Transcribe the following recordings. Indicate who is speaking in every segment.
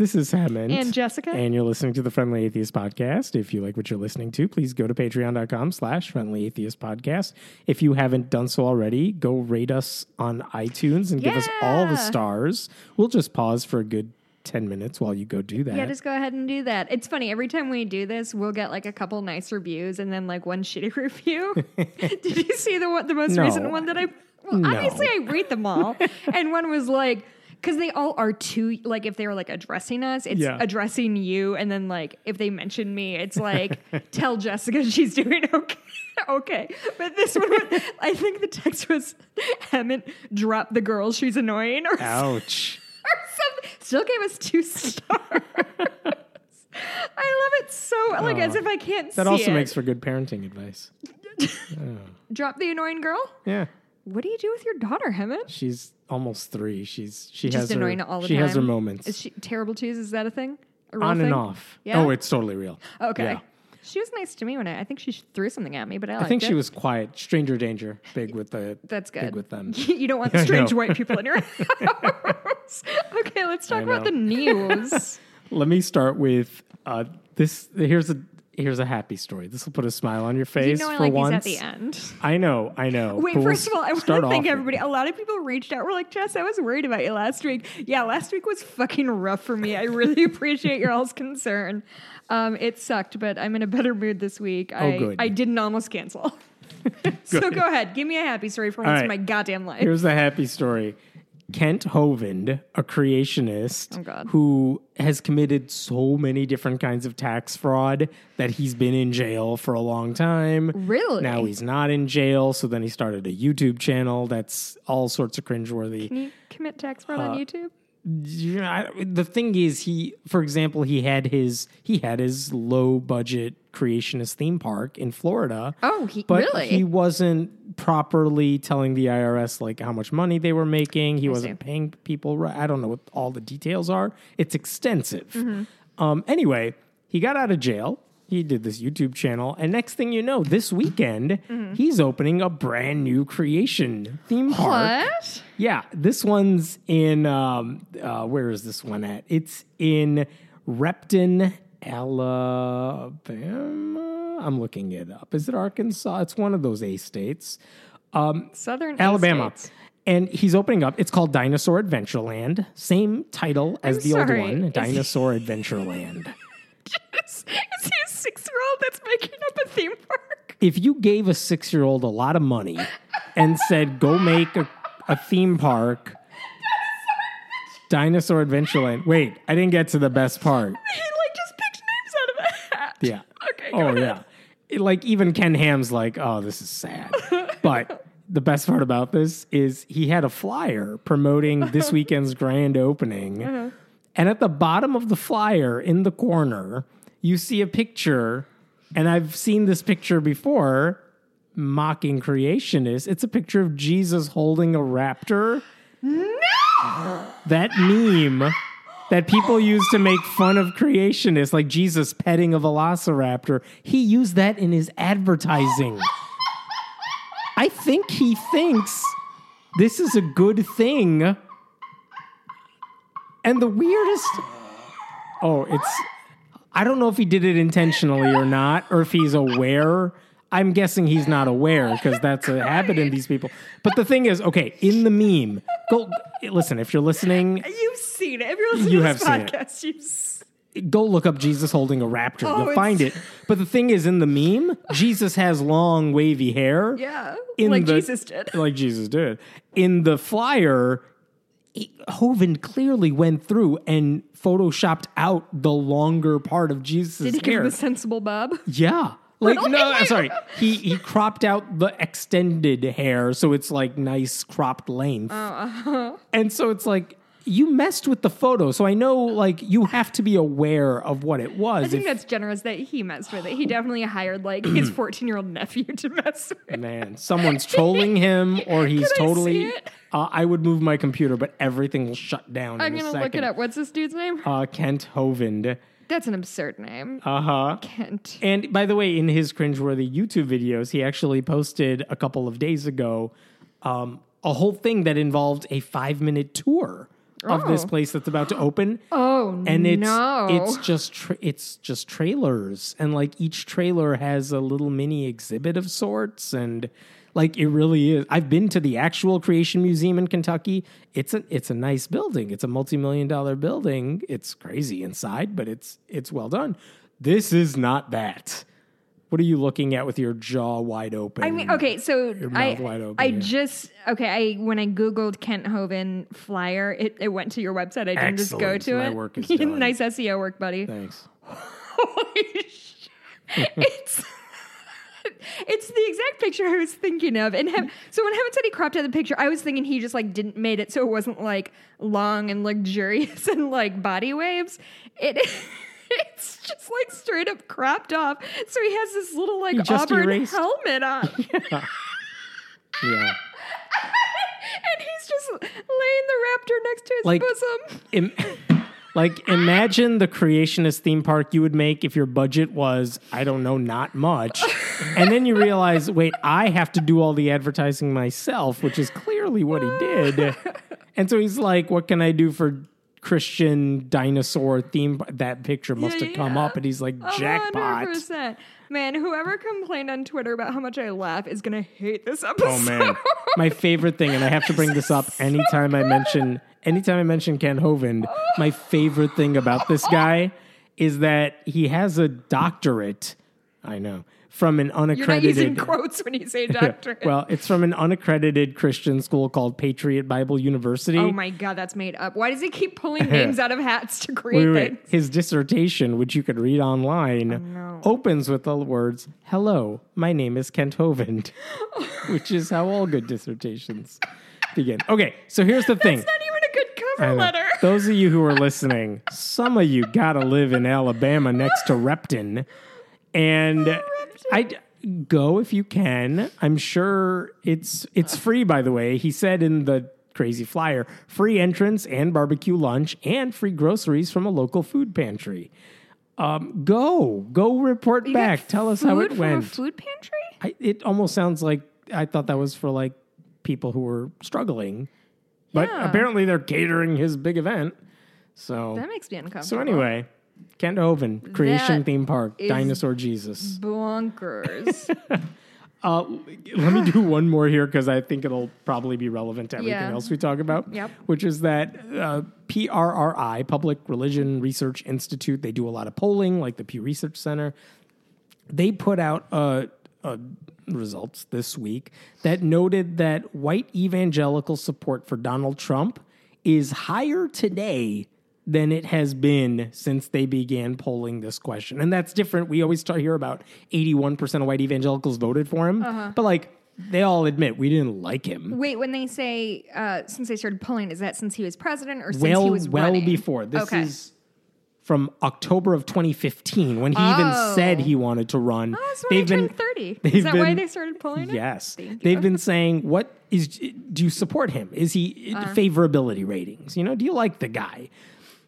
Speaker 1: This is Hemant.
Speaker 2: And Jessica.
Speaker 1: And you're listening to the Friendly Atheist Podcast. If you like what you're listening to, please go to patreon.com slash friendly atheist podcast. If you haven't done so already, go rate us on iTunes and give us all the stars. We'll just pause for a good 10 minutes while you go do that.
Speaker 2: Yeah, just go ahead and do that. It's funny. Every time we do this, we'll get like a couple nice reviews and then like one shitty review. Did you see the one, the most
Speaker 1: No.
Speaker 2: recent one that I? Well,
Speaker 1: No.
Speaker 2: obviously I read them all, and one was like. Because they all are too like if they were like addressing us, it's
Speaker 1: Yeah.
Speaker 2: addressing you, and then like if they mention me, it's like tell Jessica she's doing okay. okay, but this one, was, I think the text was Hemant drop the girl, she's annoying, or
Speaker 1: Ouch.
Speaker 2: or something. Still gave us two stars. I love it so like as if I can't
Speaker 1: That also
Speaker 2: it.
Speaker 1: makes for good parenting advice.
Speaker 2: Drop the annoying girl.
Speaker 1: Yeah.
Speaker 2: What do you do with your daughter, Hemant?
Speaker 1: She's almost three. She's she
Speaker 2: Just
Speaker 1: has
Speaker 2: annoying
Speaker 1: her,
Speaker 2: all the
Speaker 1: she
Speaker 2: time.
Speaker 1: has her moments
Speaker 2: Is she terrible twos? Is that a thing? A real
Speaker 1: on
Speaker 2: thing?
Speaker 1: and off.
Speaker 2: Yeah?
Speaker 1: Oh, it's totally real.
Speaker 2: Okay.
Speaker 1: Yeah.
Speaker 2: She was nice to me when I. I think she threw something at me, but I,
Speaker 1: I
Speaker 2: liked
Speaker 1: think
Speaker 2: it.
Speaker 1: she was quiet. Stranger danger. Big with the
Speaker 2: That's good.
Speaker 1: big with them.
Speaker 2: you don't want
Speaker 1: I
Speaker 2: strange
Speaker 1: know.
Speaker 2: white people in your house. okay, let's talk
Speaker 1: I
Speaker 2: about the news.
Speaker 1: Let me start with uh, this. Here's a here's a happy story. This will put a smile on your
Speaker 2: you
Speaker 1: face
Speaker 2: know I
Speaker 1: for
Speaker 2: like
Speaker 1: once.
Speaker 2: at the end.
Speaker 1: I know, I know.
Speaker 2: Wait,
Speaker 1: but we'll
Speaker 2: first of all, I want to thank everybody. A lot of people reached out. We're like, Jess, I was worried about you last week. Yeah, last week was fucking rough for me. I really appreciate your all's concern. Um, it sucked, but I'm in a better mood this week. I,
Speaker 1: Oh, good.
Speaker 2: I didn't almost cancel. so go ahead. Give me a happy story for once in my goddamn life.
Speaker 1: Here's the happy story. Kent Hovind, a creationist
Speaker 2: Oh,
Speaker 1: who has committed so many different kinds of tax fraud that he's been in jail for a long time.
Speaker 2: Really?
Speaker 1: Now he's not in jail, so then he started a YouTube channel that's all sorts of cringeworthy.
Speaker 2: Can you commit tax fraud
Speaker 1: Uh,
Speaker 2: on YouTube?
Speaker 1: I- the thing is, he, for example, he had his he had his low budget creationist theme park in Florida.
Speaker 2: Oh, he-
Speaker 1: but
Speaker 2: really?
Speaker 1: he wasn't properly telling the IRS like how much money they were making. He wasn't
Speaker 2: see.
Speaker 1: paying people. right. I don't know what all the details are. It's extensive.
Speaker 2: Mm-hmm.
Speaker 1: Um, anyway, he got out of jail. He did this YouTube channel, and next thing you know, this weekend
Speaker 2: Mm-hmm.
Speaker 1: he's opening a brand new creation theme park.
Speaker 2: What?
Speaker 1: Yeah, this one's in um uh where is this one at? It's in Repton, Alabama. I'm looking it up. Is it Arkansas? It's one of those A states.
Speaker 2: Southern
Speaker 1: Alabama.
Speaker 2: States.
Speaker 1: And he's opening up. It's called Dinosaur Adventureland. Same title as
Speaker 2: I'm
Speaker 1: the
Speaker 2: sorry.
Speaker 1: old one,
Speaker 2: Is-
Speaker 1: Dinosaur Adventureland.
Speaker 2: Is he a six year old that's making up a theme park?
Speaker 1: if you gave a six year old a lot of money and said, go make a, a theme park, Dinosaur Adventureland. Wait, I didn't get to the best part.
Speaker 2: He like just picked names out of a hat.
Speaker 1: Yeah.
Speaker 2: Okay.
Speaker 1: Oh,
Speaker 2: ahead.
Speaker 1: yeah. It- like, even Ken Ham's like, oh, this is sad. but the best part about this is he had a flyer promoting this weekend's grand opening.
Speaker 2: Uh-huh.
Speaker 1: And at the bottom of the flyer in the corner, you see a picture. And I've seen this picture before mocking creationists. It's a picture of Jesus holding a raptor.
Speaker 2: No.
Speaker 1: That meme that people use to make fun of creationists, like Jesus petting a velociraptor, he used that in his advertising. I think he thinks this is a good thing. And the weirdest. Oh, it's. I don't know if he did it intentionally or not, or if he's aware. I'm guessing he's not aware because that's a habit in these people. But the thing is, okay, in the meme, go listen. If you're listening,
Speaker 2: You've seen it. If you're listening
Speaker 1: You
Speaker 2: to
Speaker 1: have
Speaker 2: this
Speaker 1: seen it.
Speaker 2: podcast, you've s-
Speaker 1: go look up Jesus holding a raptor.
Speaker 2: Oh,
Speaker 1: You'll find it. But the thing is, in the meme, Jesus has long, wavy hair.
Speaker 2: yeah, like
Speaker 1: the-
Speaker 2: Jesus did.
Speaker 1: Like Jesus did. In the flyer, Hovind clearly went through and photoshopped out the longer part of Jesus'
Speaker 2: Did he give
Speaker 1: hair.
Speaker 2: him the sensible bob?
Speaker 1: Yeah. Like no, sorry. He he cropped out the extended hair so it's like nice cropped length.
Speaker 2: Oh, uh-huh.
Speaker 1: And so it's like you messed with the photo. So I know like you have to be aware of what it was.
Speaker 2: I think
Speaker 1: If-
Speaker 2: that's generous that he messed with it. He definitely hired like his 14 year old nephew to mess with.
Speaker 1: man, someone's trolling him or he's
Speaker 2: I
Speaker 1: totally
Speaker 2: see it?
Speaker 1: uh, I would move my computer, but everything will shut down.
Speaker 2: I'm
Speaker 1: in a
Speaker 2: gonna look it up. What's this dude's name?
Speaker 1: Uh, Kent Hovind.
Speaker 2: That's an absurd name.
Speaker 1: Uh huh.
Speaker 2: Kent.
Speaker 1: And by the way, in his cringeworthy YouTube videos, he actually posted a couple of days ago um, a whole thing that involved a five minute tour of this
Speaker 2: Oh.
Speaker 1: place that's about to open.
Speaker 2: Oh
Speaker 1: and it's
Speaker 2: no!
Speaker 1: it's just tra- it's just trailers and like each trailer has a little mini exhibit of sorts and like it really is i've been to the actual creation museum in kentucky it's a it's a nice building it's a multi-million dollar building it's crazy inside but it's it's well done this is not that what are you looking at with your jaw wide open
Speaker 2: I mean, okay, so
Speaker 1: mouth
Speaker 2: I,
Speaker 1: wide open,
Speaker 2: I
Speaker 1: yeah.
Speaker 2: just okay. I when I googled Kent Hovind flyer, it, it went to your website. I didn't just go to
Speaker 1: My
Speaker 2: it.
Speaker 1: work is done.
Speaker 2: nice SEO work, buddy.
Speaker 1: thanks
Speaker 2: Holy shit. it's it's the exact picture I was thinking of. And so when Heaven said he cropped out the picture, I was thinking he just like didn't made it so it wasn't like long and luxurious and like body waves. It it's just like straight up cropped off. So he has this little like auburn
Speaker 1: erased-
Speaker 2: helmet on.
Speaker 1: yeah
Speaker 2: and he's just laying the raptor next to his
Speaker 1: Like-
Speaker 2: bosom.
Speaker 1: Im- like imagine the creationist theme park you would make if your budget was i don't know not much and then you realize wait i have to do all the advertising myself which is clearly what he did and so he's like what can i do for christian dinosaur theme that picture must
Speaker 2: Yeah,
Speaker 1: have come
Speaker 2: yeah.
Speaker 1: up and he's like
Speaker 2: oh,
Speaker 1: jackpot
Speaker 2: hundred percent. Man, whoever complained on Twitter about how much I laugh is gonna hate this episode.
Speaker 1: Oh man, my favorite thing, and I have to bring this up anytime I mention anytime I mention Ken Hovind. My favorite thing about this guy is that he has a doctorate. I know from an unaccredited.
Speaker 2: You're not using quotes when you say doctor.
Speaker 1: well, it's from an unaccredited Christian school called Patriot Bible University.
Speaker 2: oh my god, that's made up. Why does he keep pulling names out of hats to create
Speaker 1: Wait, wait, wait. His dissertation, which you could read online,
Speaker 2: Oh, no.
Speaker 1: opens with the words, Hello, my name is Kent Hovind, which is how all good dissertations begin. Okay, so here's the thing.
Speaker 2: It's not even a good cover letter.
Speaker 1: Those of you who are listening, some of you gotta live in Alabama next to Repton. And I go if you can. I'm sure it's it's free by the way. He said in the crazy flyer, free entrance and barbecue lunch and free groceries from a local food pantry. Um, go, go report
Speaker 2: You
Speaker 1: back. Tell us how it went.
Speaker 2: food pantry?
Speaker 1: I, it almost sounds like I thought that was for like people who were struggling, but
Speaker 2: Yeah.
Speaker 1: apparently they're catering his big event. So,
Speaker 2: That makes me uncomfortable.
Speaker 1: so anyway, Kent Hovind, Creation
Speaker 2: That
Speaker 1: Theme Park, Dinosaur Jesus.
Speaker 2: bonkers.
Speaker 1: Uh, let me do one more here because I think it'll probably be relevant to everything
Speaker 2: Yeah.
Speaker 1: else we talk about.
Speaker 2: Yep.
Speaker 1: Which is that uh, PRRI, Public Religion Research Institute, they do a lot of polling, like the Pew Research Center. They put out uh, uh, results this week that noted that white evangelical support for Donald Trump is higher today than it has been since they began polling this question. And that's different. We always start hear about 81% of white evangelicals voted for him.
Speaker 2: Uh-huh.
Speaker 1: But like they all admit we didn't like him.
Speaker 2: Wait, when they say uh, since they started polling, is that since he was president or since
Speaker 1: well,
Speaker 2: he was
Speaker 1: well
Speaker 2: running?
Speaker 1: before. This
Speaker 2: Okay.
Speaker 1: is from October of 2015 when he even
Speaker 2: Oh.
Speaker 1: said he wanted to run.
Speaker 2: Oh, that's when I turned 30.
Speaker 1: they've
Speaker 2: Is that why
Speaker 1: been-
Speaker 2: they started pulling it?
Speaker 1: Yes.
Speaker 2: Thank
Speaker 1: They've
Speaker 2: you.
Speaker 1: been saying, what is, do you support him? Is he
Speaker 2: Uh.
Speaker 1: favorability ratings? You know, do you like the guy?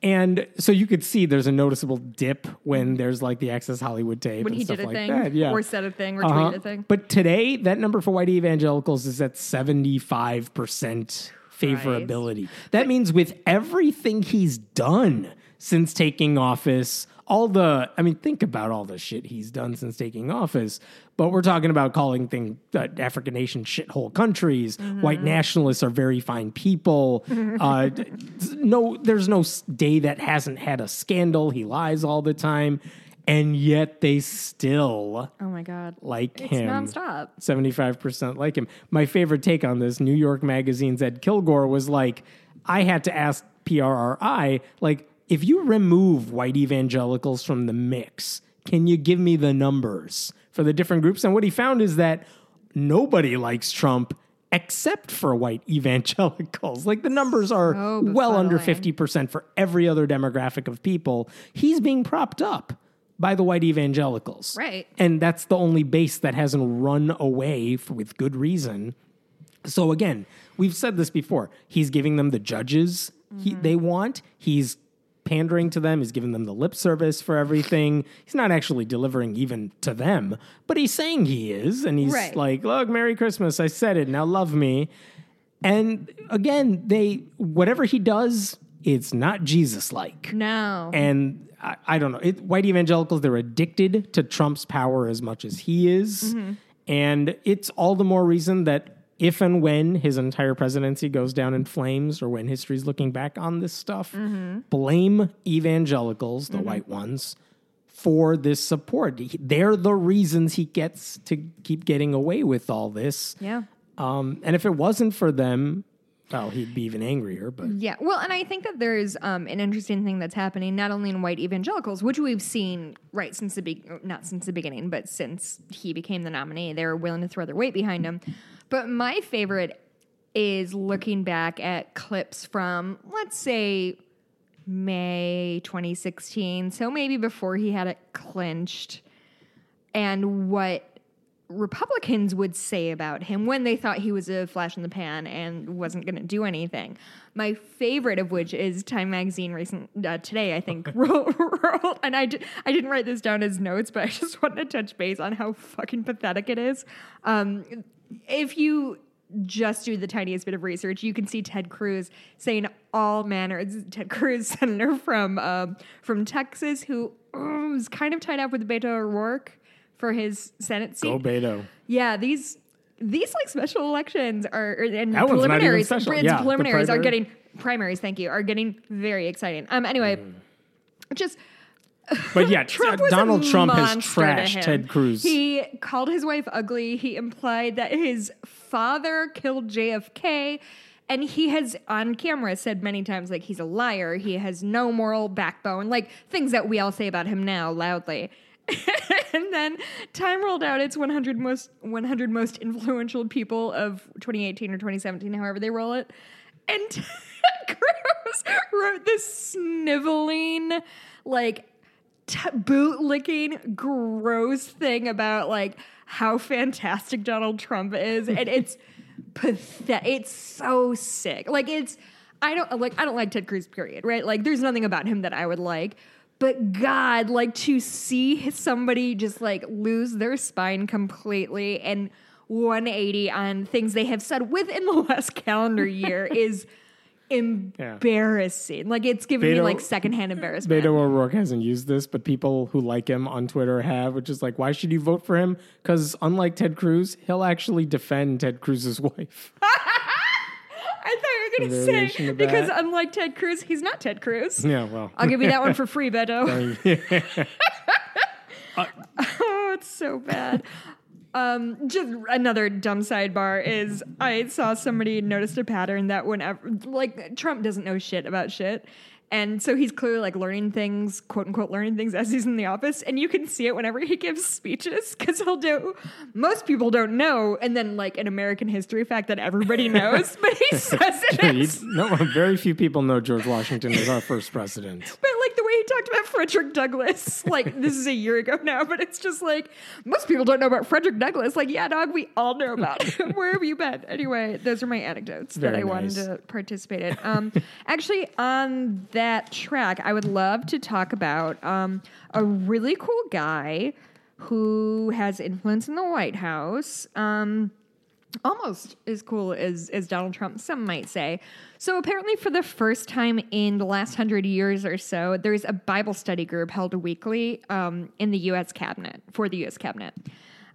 Speaker 1: And so you could see there's a noticeable dip when there's like the Access Hollywood tape
Speaker 2: When
Speaker 1: and
Speaker 2: he
Speaker 1: stuff
Speaker 2: did a
Speaker 1: like
Speaker 2: thing
Speaker 1: that. Yeah.
Speaker 2: or said a thing or
Speaker 1: Uh-huh.
Speaker 2: tweeted a thing.
Speaker 1: But today, that number for white evangelicals is at 75% favorability. That means with everything he's done since taking office, all the, I mean, think about all the shit he's done since taking office. But we're talking about calling things uh, African nation shithole countries. White nationalists are very fine people. uh, no, there's no day that hasn't had a scandal. He lies all the time. And yet they still
Speaker 2: Oh my god.
Speaker 1: like
Speaker 2: It's
Speaker 1: him.
Speaker 2: nonstop.
Speaker 1: 75% like him. My favorite take on this, New York Magazine's Ed Kilgore was like, I had to ask PRRI, like, if you remove white evangelicals from the mix, can you give me the numbers for the different groups? And what he found is that nobody likes Trump except for white evangelicals. Like the numbers are
Speaker 2: So
Speaker 1: well under 50% for every other demographic of people. He's being propped up by the white evangelicals.
Speaker 2: Right.
Speaker 1: And that's the only base that hasn't run away for, with good reason. So again, we've said this before. He's giving them the judges
Speaker 2: Mm-hmm.
Speaker 1: they want. He's pandering to them. He's giving them the lip service for everything. He's not actually delivering even to them, but he's saying he is. And he's
Speaker 2: Right.
Speaker 1: like, look, Merry Christmas. I said it. Now love me. And again, they whatever he does, it's not Jesus like.
Speaker 2: No.
Speaker 1: And I, I don't know. It, white evangelicals, they're addicted to Trump's power as much as he is. Mm-hmm. And it's all the more reason that if and when his entire presidency goes down in flames or when history's looking back on this stuff, blame evangelicals, the white ones, for this support. They're the reasons he gets to keep getting away with all this.
Speaker 2: yeah.
Speaker 1: Um, and if it wasn't for them, well, he'd be even angrier. But
Speaker 2: Yeah, well, and I think that there's um, an interesting thing that's happening not only in white evangelicals, which we've seen right since the be- not since the beginning, but since he became the nominee, they were willing to throw their weight behind him. But my favorite is looking back at clips from, let's say, May 2016, so maybe before he had it clinched, and what Republicans would say about him when they thought he was a flash in the pan and wasn't going to do anything. My favorite of which is Time Magazine recent uh, today, I think, wrote, wrote and I, di- I didn't write this down as notes, but I just want to touch base on how fucking pathetic it is. Um, if you just do the tiniest bit of research, you can see Ted Cruz saying all manner. It's Ted Cruz, senator from um, from Texas, who um, is kind of tied up with Beto O'Rourke for his Senate seat.
Speaker 1: go Beto.
Speaker 2: Yeah, these these like special elections are and
Speaker 1: That one's not even
Speaker 2: preliminaries.
Speaker 1: Yeah,
Speaker 2: preliminaries are getting primaries. Thank you, are getting very exciting. Um, anyway,
Speaker 1: Mm.
Speaker 2: just
Speaker 1: But yeah,
Speaker 2: Trump
Speaker 1: uh, Donald Trump has trashed. Ted Cruz.
Speaker 2: He called his wife ugly. He implied that his father killed JFK. And he has on camera said many times, like, he's a liar. He has no moral backbone, like things that we all say about him now loudly. and then Time rolled out its 100 most 100 most influential people of 2018 or 2017, however they roll it. And Ted Cruz wrote this sniveling, like t- boot licking, gross thing about like how fantastic Donald Trump is, and it's pathetic. It's so sick. Like it's I don't like I don't like Ted Cruz. Period. Right? Like there's nothing about him that I would like. But God, like to see somebody just like lose their spine completely and 180 on things they have said within the last calendar year is embarrassing. Like it's giving me
Speaker 1: Beto-
Speaker 2: like secondhand embarrassment.
Speaker 1: Beto O'Rourke hasn't used this, but people who like him on Twitter have, which is like, why should you vote for him? Because unlike Ted Cruz, he'll actually defend Ted Cruz's wife.
Speaker 2: I thought you were going to say because unlike Ted Cruz, he's not Ted Cruz.
Speaker 1: yeah, well,
Speaker 2: I'll give you that one for free, Beto. Uh, oh, it's so bad. Um, just another dumb sidebar is I saw somebody noticed a pattern that whenever like Trump doesn't know shit about shit. And so he's clearly like learning things, quote unquote, learning things as he's in the office. And you can see it whenever he gives speeches because he'll do, most people don't know. And then like an American history fact that everybody knows, but he says it
Speaker 1: no, very few people know George Washington was our first president.
Speaker 2: But like the way he talked about Frederick Douglass, like this is a year ago now, but it's just like most people don't know about Frederick Douglass. Like, yeah, dog, we all know about him. Where have you been? Anyway, those are my anecdotes that
Speaker 1: Very
Speaker 2: I wanted to participate in. Um, actually, on that track, I would love to talk about um, a really cool guy who has influence in the White House. Um, almost as cool as, as Donald Trump, some might say. So, apparently, for the first time in the last hundred years or so, there's a Bible study group held weekly um, in the U.S. cabinet, for the U.S. cabinet.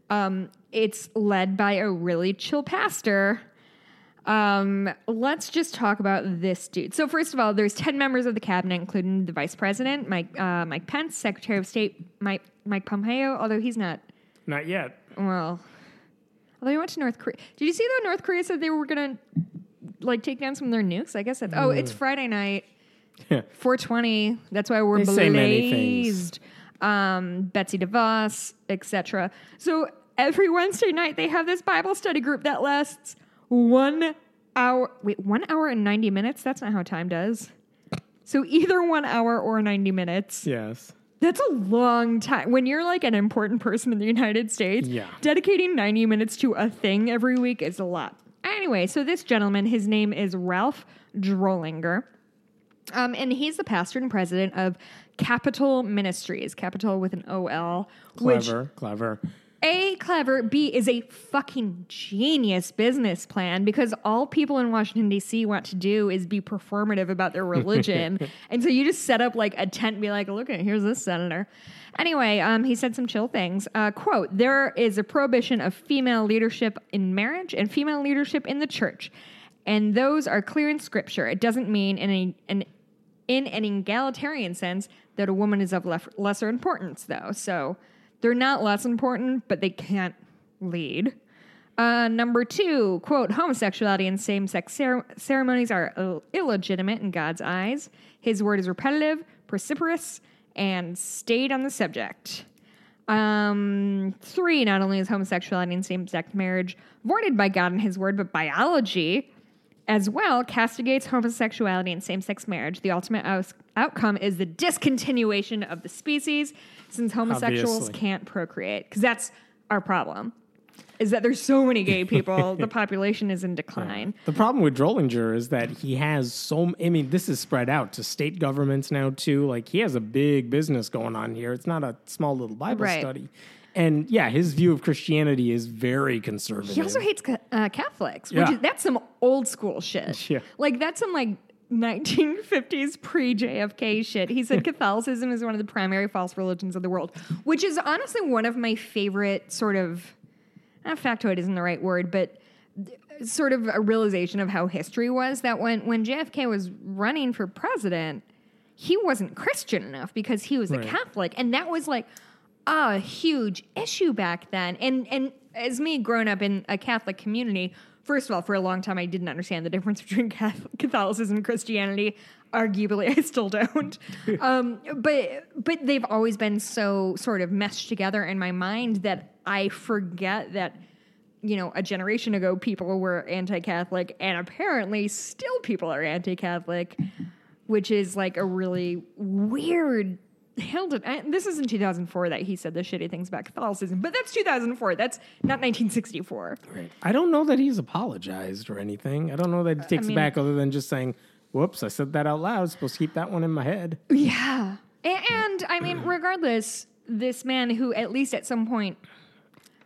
Speaker 2: Um, it's led by a really chill pastor. Um, let's just talk about this dude. So, first of all, there's 10 members of the cabinet, including the vice president, Mike, uh, Mike Pence, Secretary of State Mike, Mike Pompeo, although he's not
Speaker 1: Not yet.
Speaker 2: well, although he went to North Korea. Did you see that North Korea said they were gonna like take down some of their nukes? I guess that's. Oh, it's Friday night, 420. That's why we're
Speaker 1: They say many
Speaker 2: blazed. Um, Betsy DeVos, etc. So every Wednesday night they have this Bible study group that lasts one hour. Wait, one hour and 90 minutes. That's not how time does. So either one hour or 90 minutes.
Speaker 1: Yes.
Speaker 2: That's a long time. When you're like an important person in the United States,
Speaker 1: Yeah.
Speaker 2: dedicating 90 minutes to a thing every week is a lot. Anyway, so this gentleman, his name is Ralph Drollinger. Um, and he's the pastor and president of Capitol Ministries, Capitol with an O L, which
Speaker 1: Clever.
Speaker 2: A, clever. B, is a fucking genius business plan because all people in Washington, D.C. want to do is be performative about their religion. and so you just set up like a tent and be like, look at, here's this senator. Anyway, um, he said some chill things. Uh, quote, there is a prohibition of female leadership in marriage and female leadership in the church. And those are clear in scripture. It doesn't mean in, a, an, in an egalitarian sense that a woman is of lef- lesser importance, though. So they're not less important, but they can't lead. Uh, number two, quote, homosexuality and same sex cer- ceremonies are Ill- illegitimate in God's eyes. His word is repetitive, precipitous, and stayed on the subject. Um, three, not only is homosexuality and same sex marriage voided by God and His word, but biology as well castigates homosexuality and same sex marriage. The ultimate outcome is the discontinuation of the species since homosexuals
Speaker 1: Obviously.
Speaker 2: can't procreate. Because that's our problem, is that there's so many gay people, the population is in decline.
Speaker 1: The problem with Drollinger is that he has so. I mean, this is spread out to state governments now too. Like he has a big business going on here. It's not a small little Bible
Speaker 2: Right.
Speaker 1: study. And yeah, his view of Christianity is very conservative.
Speaker 2: He also hates ca- uh, Catholics,
Speaker 1: Yeah.
Speaker 2: is that's some old school shit.
Speaker 1: Yeah.
Speaker 2: Like that's some like 1950s pre JFK shit. He said Catholicism is one of the primary false religions of the world, which is honestly one of my favorite sort of uh, factoid isn't the right word, but sort of a realization of how history was that when when JFK was running for president, he wasn't Christian enough because he was a Catholic, and that was like a huge issue back then. And and as me growing up in a Catholic community, first of all, for a long time I didn't understand the difference between Catholicism and Christianity. Arguably, I still don't. um, but but they've always been so sort of meshed together in my mind that I forget that you know, a generation ago, people were anti Catholic, and apparently still people are anti Catholic, which is like a really weird hill to. and This is in 2004 that he said the shitty things about Catholicism, but that's 2004. That's not 1964.
Speaker 1: Right. I don't know that he's apologized or anything. I don't know that he takes
Speaker 2: mean-
Speaker 1: it back other than just saying, "Whoops, I said that out loud. I was supposed to keep that one in my head."
Speaker 2: Yeah. A- And, I mean, regardless, this man who, at least at some point,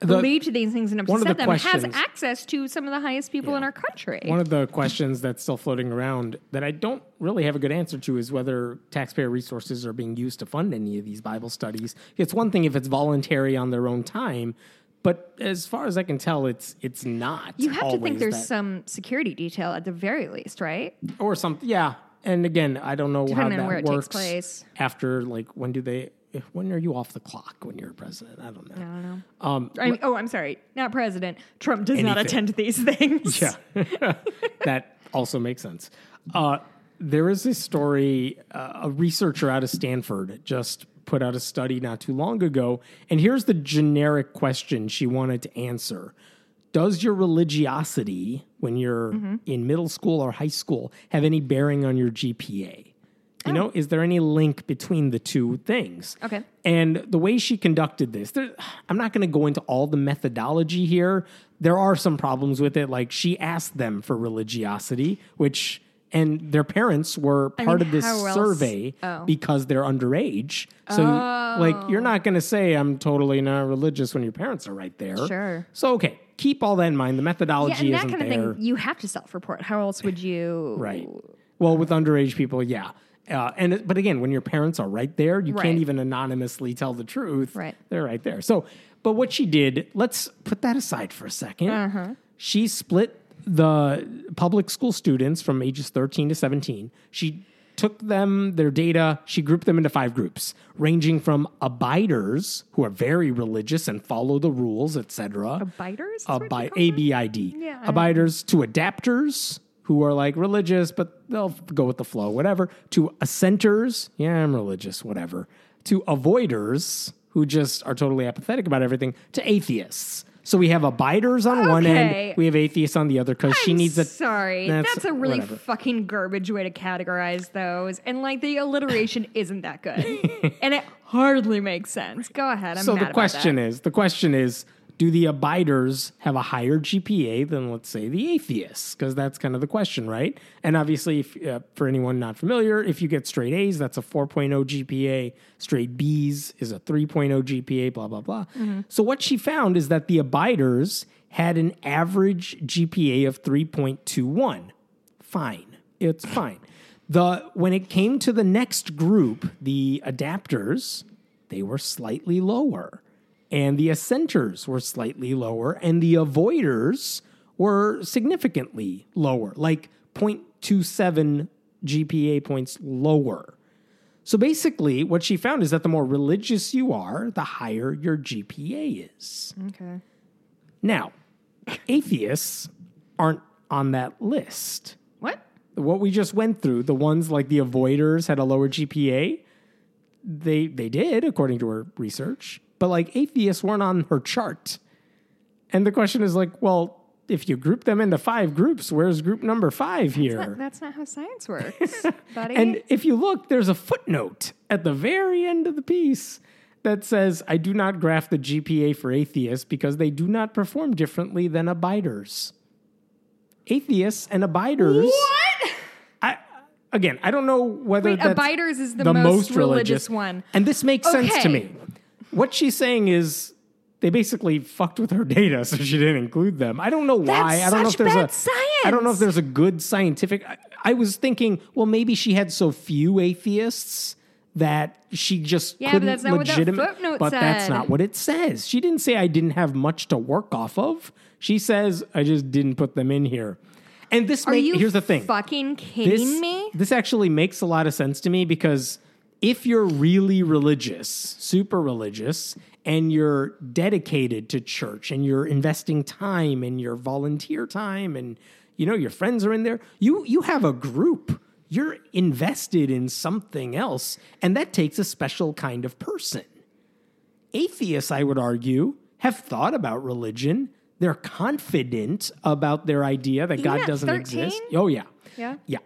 Speaker 1: The-
Speaker 2: believed these things and upset
Speaker 1: the
Speaker 2: them, has access to some of the highest people in our country.
Speaker 1: One of the questions that's still floating around that I don't really have a good answer to is whether taxpayer resources are being used to fund any of these Bible studies. It's one thing if it's voluntary on their own time, but as far as I can tell, it's it's not.
Speaker 2: you have to think there's
Speaker 1: that-
Speaker 2: some security detail at the very least, right?
Speaker 1: or something. Yeah, and again, I don't know how
Speaker 2: Depending
Speaker 1: that
Speaker 2: on where it takes
Speaker 1: works.
Speaker 2: place.
Speaker 1: After like when do they? When are you off the clock when you're president? I don't know.
Speaker 2: I don't know.
Speaker 1: Um,
Speaker 2: I mean, oh, I'm sorry, not president. Trump does not attend these things.
Speaker 1: Yeah, that also makes sense. Uh, there is a story. Uh, a researcher out of Stanford just put out a study not too long ago, and here's the generic question she wanted to answer: Does your religiosity, when you're
Speaker 2: Mm-hmm.
Speaker 1: in middle school or high school, have any bearing on your GPA? You know, oh. is there any link between the two things?
Speaker 2: Oh. Okay.
Speaker 1: And the way she conducted this, there, I'm not going to go into all the methodology here. There are some problems with it. Like she asked them for religiosity, which, and their parents were
Speaker 2: I
Speaker 1: part
Speaker 2: mean,
Speaker 1: of this survey
Speaker 2: oh.
Speaker 1: because they're underage. So, like, oh. you're not going to say, I'm totally not religious when your parents are right there.
Speaker 2: Sure.
Speaker 1: So, okay, keep all that in mind. The
Speaker 2: Yeah,
Speaker 1: methodology
Speaker 2: and that
Speaker 1: isn't
Speaker 2: kind of
Speaker 1: there.
Speaker 2: thing, you have to self-report. How else would you?
Speaker 1: Right. Well, with underage people, yeah. Uh, and but again, when your parents are right there, you
Speaker 2: Right.
Speaker 1: can't even anonymously tell the truth.
Speaker 2: Right.
Speaker 1: They're right there. So, but what she did, let's put that aside for a 2nd
Speaker 2: Uh-huh.
Speaker 1: She split the public school students from ages 13 to 17. She took them their data, she grouped them into five groups, ranging from abiders who are very religious and follow the rules, etc.
Speaker 2: Abiders? Is what you
Speaker 1: Abi- A B I D.
Speaker 2: Yeah,
Speaker 1: Abiders to adapters who are like religious, but they'll go with the flow, whatever. To assenters, yeah, I'm religious, whatever. To avoiders who just are totally apathetic about everything. To atheists. So we have abiders on one end, we have atheists on the other because she needs a.
Speaker 2: Sorry,
Speaker 1: That's-
Speaker 2: that's, a really
Speaker 1: whatever.
Speaker 2: fucking garbage way to categorize those, and like the alliteration isn't that good, and it hardly makes sense. Go ahead. I'm
Speaker 1: so the question is, the question is, do the abiders have a higher GPA than, let's say, the atheists? Because that's kind of the question, right? And obviously, if, uh, for anyone not familiar, if you get straight A's, that's a 4.0 GPA. Straight B's is a 3.0 GPA, blah, blah, blah. So, what she found is that the abiders had an average GPA of 3.21. Fine. It's fine. The when it came to the next group, the adapters, they were slightly lower. And the assenters were slightly lower, and the avoiders were significantly lower, like 0.27 GPA points lower. So basically, what she found is that the more religious you are, the higher your GPA is.
Speaker 2: Okay.
Speaker 1: Now, atheists aren't on that list.
Speaker 2: What?
Speaker 1: What we just went through, the ones like the avoiders had a lower GPA, they they did according to her research, but like atheists weren't on her chart. And the question is like, well, if you group them into five groups, where's group number 5 here?
Speaker 2: That- that's not how science works, buddy.
Speaker 1: And if you look, there's a footnote at the very end of the piece that says, I do not graph the GPA for atheists because they do not perform differently than abiders. Atheists and abiders.
Speaker 2: what?
Speaker 1: I, again, I don't know whether
Speaker 2: Wait,
Speaker 1: that's
Speaker 2: abiders is the, most, religious one.
Speaker 1: And this makes sense to me. What she's saying is they basically fucked with her data, so she didn't include them. I don't know why.
Speaker 2: That's
Speaker 1: I don't know if there's a. I don't know if there's a good scientific. I, I was thinking, well, maybe she had so few atheists that she just
Speaker 2: Yeah, but
Speaker 1: couldn't
Speaker 2: that's not what that
Speaker 1: legitimate.
Speaker 2: footnote
Speaker 1: but that's not what it says. She didn't say I didn't have much to work off of. She says I just didn't put them in here. And this
Speaker 2: Are
Speaker 1: make,
Speaker 2: you
Speaker 1: here's the thing
Speaker 2: fucking kidding
Speaker 1: this,
Speaker 2: me?
Speaker 1: This actually makes a lot of sense to me because if you're really religious, super religious, and you're dedicated to church and you're investing time and your volunteer time and you know your friends are in there, you you have a group. You're invested in something else, and that takes a special kind of person. Atheists, I would argue, have thought about religion. They're confident about their idea that God doesn't
Speaker 2: 13?
Speaker 1: exist. Oh, yeah.
Speaker 2: Yeah.
Speaker 1: Yeah.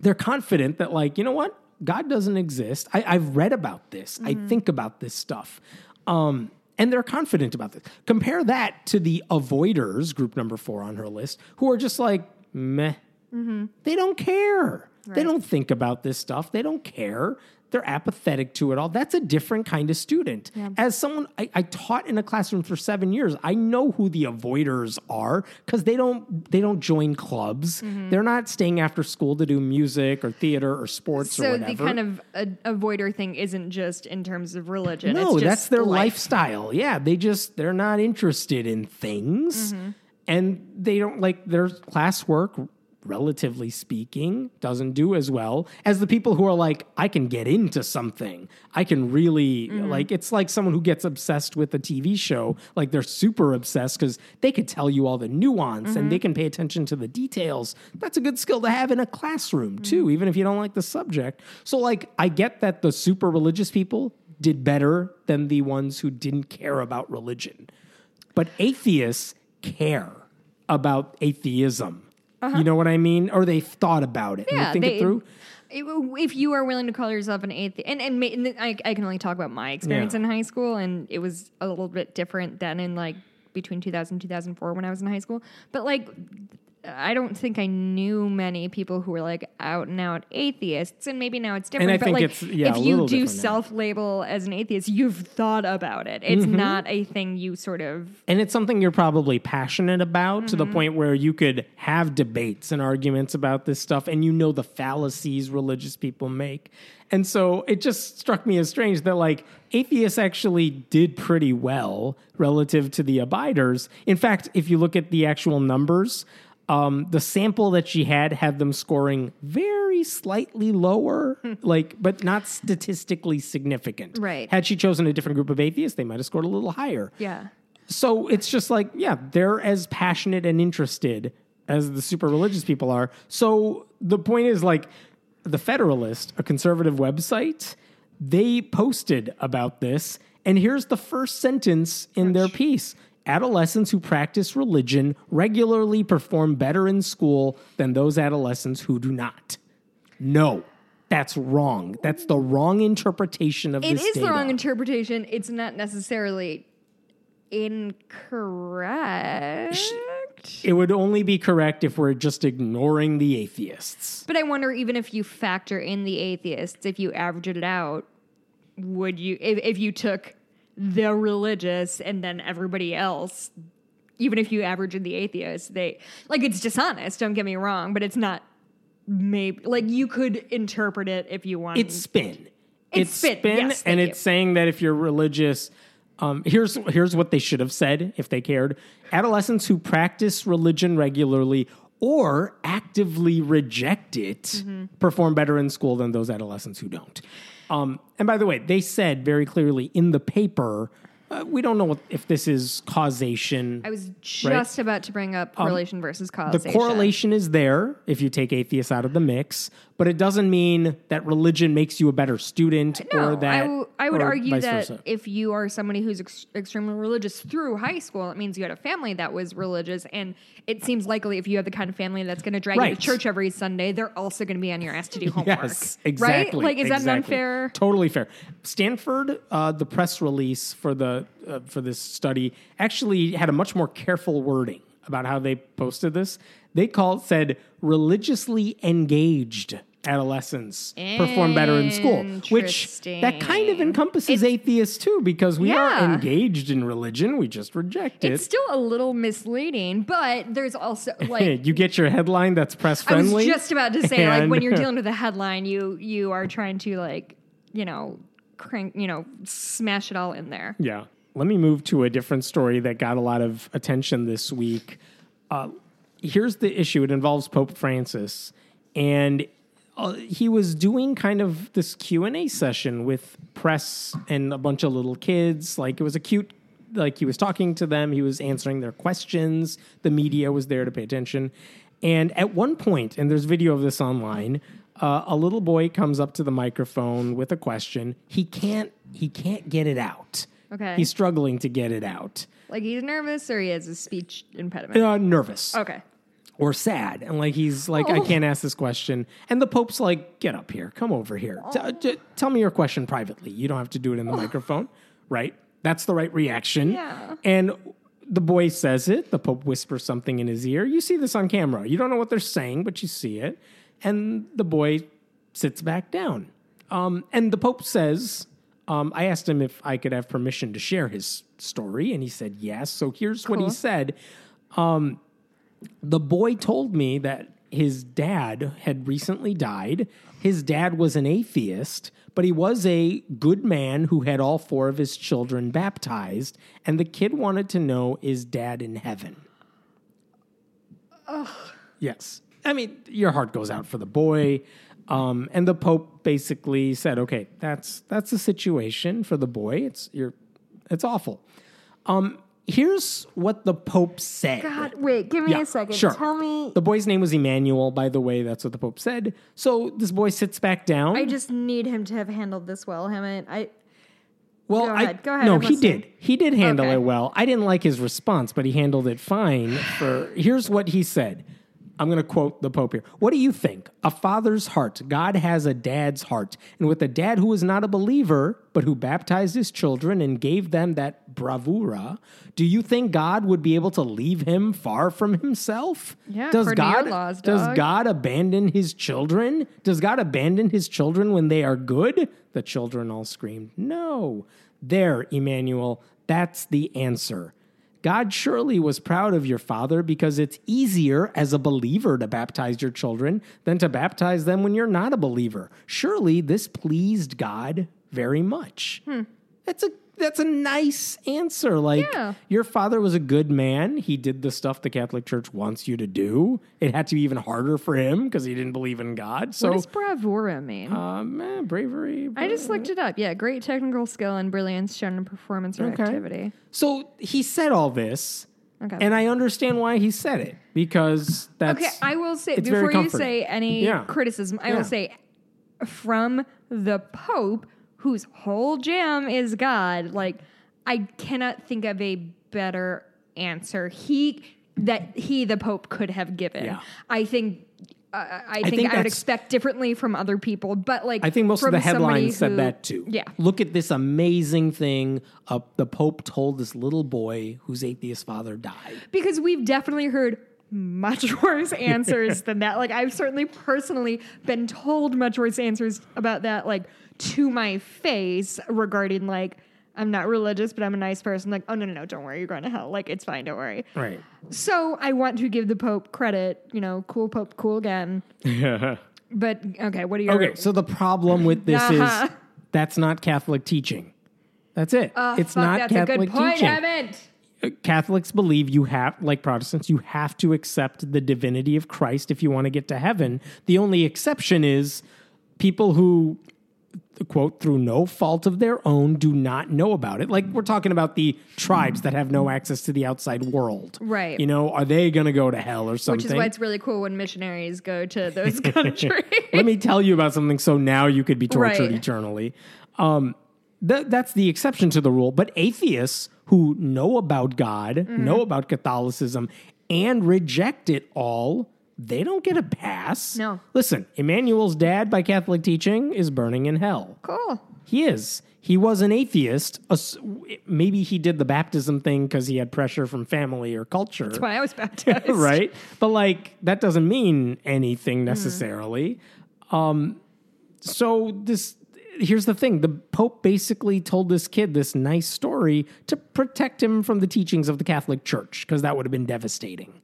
Speaker 1: They're confident that, like, you know what? God doesn't exist. I, I've read about this. I think about this stuff. Um, and they're confident about this. Compare that to the avoiders, group number four on her list, who are just like, meh. They don't care. They don't think about this stuff. They don't care. They're apathetic to it all. That's a different kind of student. As someone I, I taught in a classroom for seven years, I know who the avoiders are because they don't they don't join clubs. They're not staying after school to do music or theater or sports or
Speaker 2: So
Speaker 1: whatever.
Speaker 2: the kind of a, avoider thing isn't just in terms of religion.
Speaker 1: No,
Speaker 2: it's just
Speaker 1: that's their
Speaker 2: life.
Speaker 1: lifestyle. Yeah, they just they're not interested in things,
Speaker 2: Mm-hmm.
Speaker 1: and they don't like their classwork. Relatively speaking, doesn't do as well as the people who are like, I can get into something. I can really
Speaker 2: Mm-hmm.
Speaker 1: like. It's like someone who gets obsessed with a TV show. Like they're super obsessed because they could tell you all the nuance and
Speaker 2: Mm-hmm.
Speaker 1: they can pay attention to the details. That's a good skill to have in a classroom
Speaker 2: Mm-hmm.
Speaker 1: too, even if you don't like the subject. So, like, I get that the super religious people did better than the ones who didn't care about religion. But atheists care about atheism. You know what I mean? Or they thought about it and
Speaker 2: Uh-huh. Yeah,
Speaker 1: they think
Speaker 2: they-
Speaker 1: it through.
Speaker 2: If if you are willing to call yourself an atheist, and and, and I, I can only talk about my experience
Speaker 1: Yeah.
Speaker 2: in high school, and it was a little bit different than in like between 2000 and 2004 when I was in high school. But like, I don't think I knew many people who were like out and out atheists, and maybe now it's different.
Speaker 1: I
Speaker 2: but
Speaker 1: think
Speaker 2: like,
Speaker 1: yeah,
Speaker 2: if you do self label as an atheist, you've thought about it. It's
Speaker 1: Mm-hmm.
Speaker 2: not a thing you sort of
Speaker 1: And it's something you're probably passionate about to the point where you could have debates and arguments about this stuff and you know the fallacies religious people make. And so it just struck me as strange that like atheists actually did pretty well relative to the abiders. In fact, if you look at the actual numbers, um, the sample that she had had them scoring very slightly lower, like, but not statistically significant.
Speaker 2: Right.
Speaker 1: Had she chosen a different group of atheists, they might have scored a little higher.
Speaker 2: yeah.
Speaker 1: So it's just like, yeah, they're as passionate and interested as the super religious people are. So the point is like the Federalist, a conservative website, they posted about this. And here's the first sentence in their piece. Adolescents who practice religion regularly perform better in school than those adolescents who do not. No, that's wrong. That's the wrong interpretation of
Speaker 2: It
Speaker 1: this
Speaker 2: is the wrong interpretation. It's not necessarily incorrect.
Speaker 1: It would only be correct if we're just ignoring the atheists.
Speaker 2: But I wonder, even if you factor in the atheists, if you average it out, would you, if, if you took the religious and then everybody else, even if you average in the atheists, they, like, it's dishonest, don't get me wrong, but it's not maybe, like, you could interpret it if you want.
Speaker 1: It's spin.
Speaker 2: It's spin, yes,
Speaker 1: and it's
Speaker 2: you.
Speaker 1: saying that if you're religious, um, here's here's what they should have said if they cared: adolescents who practice religion regularly or actively reject it
Speaker 2: Mm-hmm.
Speaker 1: perform better in school than those adolescents who don't. Um, and by the way, they said very clearly in the paper. Uh, we don't know what, if this is causation.
Speaker 2: I was just about to bring up correlation versus causation.
Speaker 1: the correlation is there if you take atheists out of the mix, but it doesn't mean that religion makes you a better student
Speaker 2: No,
Speaker 1: or that.
Speaker 2: I, w- I would argue that
Speaker 1: versa.
Speaker 2: if you are somebody who's ex- extremely religious through high school, it means you had a family that was religious. And it seems likely if you have the kind of family that's going to drag you to church every Sunday, they're also going to be on your ass to do homework.
Speaker 1: Yes, exactly.
Speaker 2: Right? Like, is that unfair?
Speaker 1: Totally fair. Stanford, uh, the press release for the uh, for this study actually had a much more careful wording about how they posted this. They called said religiously engaged adolescents perform better in school, which that kind of encompasses atheists too, because we are engaged in religion, we just reject it.
Speaker 2: It's still a little misleading, but there's also like
Speaker 1: you get your headline that's press friendly.
Speaker 2: I was just about to say, like when you're dealing with a headline, you you are trying to like you know crank you know smash it all in there.
Speaker 1: Yeah. Let me move to a different story that got a lot of attention this week. Uh, here's the issue it involves Pope Francis. And uh, he was doing kind of this Q&A session with press and a bunch of little kids. Like it was a cute like he was talking to them, he was answering their questions. The media was there to pay attention. And at one point, and there's video of this online, uh, a little boy comes up to the microphone with a question. He can't he can't get it out.
Speaker 2: Okay.
Speaker 1: He's struggling to get it out.
Speaker 2: Like he's nervous or he has a speech impediment.
Speaker 1: Uh, nervous
Speaker 2: Okay.
Speaker 1: Or sad, and like he's like, I
Speaker 2: Oh.
Speaker 1: can't ask this question. And the Pope's like, get up here, come over here, T-
Speaker 2: Oh.
Speaker 1: t- tell me your question privately. You don't have to do it in the microphone, right? That's the right reaction.
Speaker 2: Yeah.
Speaker 1: And the boy says it. The Pope whispers something in his ear. You see this on camera. You don't know what they're saying, but you see it. And the boy sits back down. Um, and the Pope says, um, I asked him if I could have permission to share his story, and he said yes. So here's what he said. Um, the boy told me that his dad had recently died. His dad was an atheist, but he was a good man who had all four of his children baptized. And the kid wanted to know is dad in heaven? Yes. I mean, your heart goes out for the boy. Um, and the Pope basically said, okay, that's that's the situation for the boy. It's you're it's awful. Um, here's what the Pope said.
Speaker 2: God, wait, give me
Speaker 1: Yeah,
Speaker 2: a second.
Speaker 1: sure.
Speaker 2: Tell me.
Speaker 1: The boy's name was Emmanuel, by the way. That's what the Pope said. So this boy sits back down.
Speaker 2: I just need him to have handled this well, Hemant. I
Speaker 1: well,
Speaker 2: go
Speaker 1: I-
Speaker 2: ahead, go ahead,
Speaker 1: No,
Speaker 2: I'm
Speaker 1: he
Speaker 2: listening.
Speaker 1: did. He did handle
Speaker 2: Okay.
Speaker 1: it well. I didn't like his response, but he handled it fine. For here's what he said. I'm going to quote the Pope here. What do you think? A father's heart. God has a dad's heart. And with a dad who is not a believer, but who baptized his children and gave them that bravura, do you think God would be able to leave him far from himself?
Speaker 2: Yeah,
Speaker 1: does
Speaker 2: according to your
Speaker 1: God
Speaker 2: laws,
Speaker 1: does. God abandon his children? Does God abandon his children when they are good? The children all screamed, No. There, Emmanuel, that's the answer. God surely was proud of your father because it's easier as a believer to baptize your children than to baptize them when you're not a believer. Surely this pleased God very much. Hmm. That's a that's a nice answer. Like
Speaker 2: Yeah.
Speaker 1: your father was a good man. He did the stuff the Catholic Church wants you to do. It had to be even harder for him because he didn't believe in God. So
Speaker 2: what does bravura mean?
Speaker 1: um, eh, bravery.
Speaker 2: I just looked it up. Yeah, great technical skill and brilliance shown in performance or
Speaker 1: Okay.
Speaker 2: activity.
Speaker 1: So he said all this,
Speaker 2: Okay.
Speaker 1: and I understand why he said it because that's
Speaker 2: Okay, I will say before you say any
Speaker 1: Yeah.
Speaker 2: criticism, I
Speaker 1: Yeah.
Speaker 2: will say from the Pope, whose whole jam is God, like I cannot think of a better answer he that he the Pope could have given.
Speaker 1: Yeah.
Speaker 2: I think uh, I,
Speaker 1: think
Speaker 2: think, I, would expect differently from other people. But like,
Speaker 1: I think most of the headlines said that too.
Speaker 2: Yeah,
Speaker 1: Look at this amazing thing. Uh, the Pope told this little boy whose atheist father died.
Speaker 2: because we've definitely heard much worse answers than that. Like I've certainly personally been told much worse answers about that, like to my face regarding like I'm not religious, but I'm a nice person. Like, oh no, no, no, don't worry, you're going to hell. Like it's fine, don't worry.
Speaker 1: Right.
Speaker 2: So I want to give the Pope credit. You know, cool Pope, cool again. Yeah. But okay, what are your
Speaker 1: Okay, so the problem with this
Speaker 2: Uh-huh.
Speaker 1: is that's not Catholic teaching. That's it.
Speaker 2: Uh,
Speaker 1: it's
Speaker 2: fuck,
Speaker 1: not
Speaker 2: that's
Speaker 1: Catholic
Speaker 2: a good point,
Speaker 1: teaching.
Speaker 2: Hemant.
Speaker 1: Uh, Catholics believe you have, like Protestants, you have to accept the divinity of Christ if you want to get to heaven. The only exception is people who, quote, through no fault of their own, do not know about it. Like we're talking about the tribes that have no access to the outside world.
Speaker 2: Right.
Speaker 1: You know, are they going to go to hell or something?
Speaker 2: Which is why it's really cool when missionaries go to those countries.
Speaker 1: Let me tell you about something so now you could be tortured
Speaker 2: Right.
Speaker 1: eternally. Um, th- that's the exception to the rule. But atheists who know about God,
Speaker 2: Mm-hmm.
Speaker 1: know about Catholicism, and reject it all, they don't get a pass.
Speaker 2: No.
Speaker 1: Listen, Emmanuel's dad, by Catholic teaching, is burning in hell.
Speaker 2: cool.
Speaker 1: He is. He was an atheist. Maybe he did the baptism thing because he had pressure from family or culture
Speaker 2: That's why I was baptized.
Speaker 1: right? But like that doesn't mean anything necessarily. Um, so this here's the thing: the Pope basically told this kid this nice story to protect him from the teachings of the Catholic Church because that would have been devastating.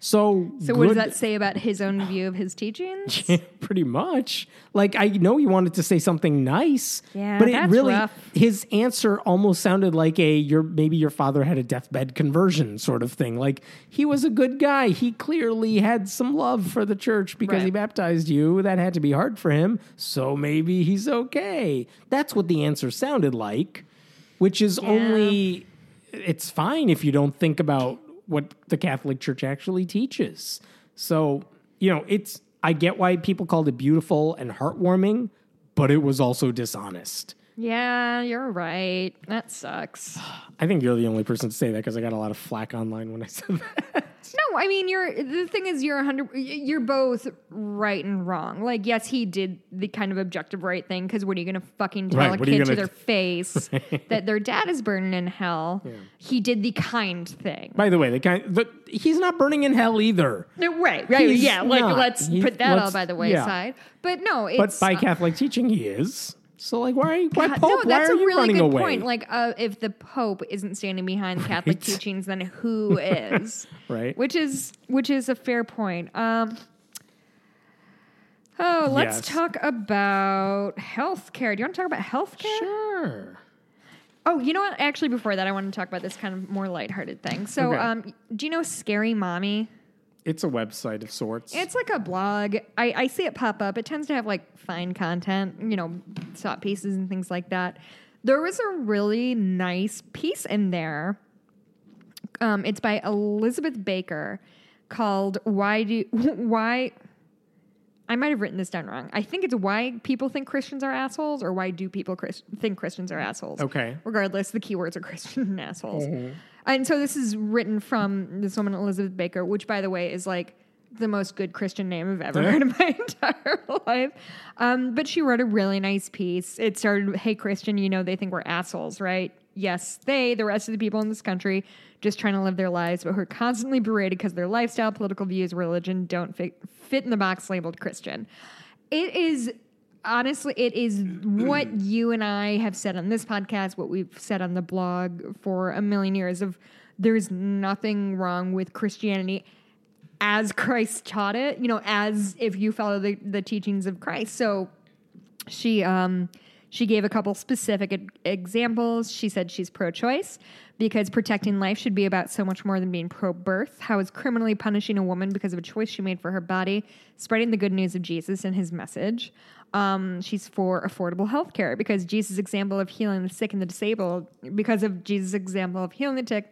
Speaker 1: So,
Speaker 2: So what does that say about his own view of his teachings?
Speaker 1: pretty much. Like I know he wanted to say something nice,
Speaker 2: Yeah,
Speaker 1: but it really
Speaker 2: rough.
Speaker 1: his answer almost sounded like a your maybe your father had a deathbed conversion sort of thing. Like he was a good guy. He clearly had some love for the church because he baptized you. That had to be hard for him. So maybe he's okay. That's what the answer sounded like, which is only it's fine if you don't think about what the Catholic Church actually teaches. So, you know, it's I get why people called it beautiful and heartwarming, but it was also dishonest.
Speaker 2: Yeah, you're right. That sucks.
Speaker 1: I think you're the only person to say that because I got a lot of flack online when I said that.
Speaker 2: No, I mean you're the thing is you're a hundred you're both right and wrong. Like yes, he did the kind of objective right thing because what are you gonna fucking tell
Speaker 1: Right,
Speaker 2: a
Speaker 1: what are you
Speaker 2: kid to their face that their dad is burning in hell? He did the kind thing.
Speaker 1: By the way, the kind the, he's not burning in hell either.
Speaker 2: No, right, right,
Speaker 1: He's
Speaker 2: yeah. Like
Speaker 1: not.
Speaker 2: let's
Speaker 1: He-
Speaker 2: put that all by the
Speaker 1: yeah.
Speaker 2: wayside. But no,
Speaker 1: But by
Speaker 2: uh,
Speaker 1: Catholic teaching, he is. So, like, why? Why
Speaker 2: God,
Speaker 1: Pope?
Speaker 2: no,
Speaker 1: why
Speaker 2: that's
Speaker 1: are
Speaker 2: a really good
Speaker 1: away?
Speaker 2: point. Like, uh, if the Pope isn't standing behind Catholic teachings, then who is?
Speaker 1: Right.
Speaker 2: Which is which is a fair point. Um, oh, let's
Speaker 1: Yes.
Speaker 2: talk about healthcare. Do you want to talk about healthcare?
Speaker 1: Sure.
Speaker 2: Oh, you know what? Actually, before that, I want to talk about this kind of more lighthearted thing. So,
Speaker 1: Okay.
Speaker 2: um, do you know Scary Mommy?
Speaker 1: It's a website of sorts.
Speaker 2: It's like a blog. I, I see it pop up. It tends to have like fine content, you know, thought pieces and things like that. There was a really nice piece in there. Um, it's by Elizabeth Baker called "Why Do Why." I might have written this down wrong. I think it's why people think Christians are assholes, or why do people Chris- think Christians are assholes?
Speaker 1: Okay.
Speaker 2: Regardless, the keywords are Christian and assholes. And so this is written from this woman, Elizabeth Baker, which, by the way, is like the most good Christian name I've ever
Speaker 1: Yeah.
Speaker 2: heard in my entire life. Um, but she wrote a really nice piece. It started, "Hey Christian, you know they think we're assholes, right? Yes, they, the rest of the people in this country, just trying to live their lives, but who are constantly berated because their lifestyle, political views, religion don't fit, fit in the box labeled Christian." It is honestly, it is what you and I have said on this podcast, what we've said on the blog for a million years of there's nothing wrong with Christianity as Christ taught it, you know, as if you follow the, the teachings of Christ. So she um she gave a couple specific examples. She said she's pro-choice because protecting life should be about so much more than being pro-birth. How is criminally punishing a woman because of a choice she made for her body spreading the good news of Jesus and his message? Um, she's for affordable health care because Jesus' example of healing the sick and the disabled, because of Jesus' example of healing the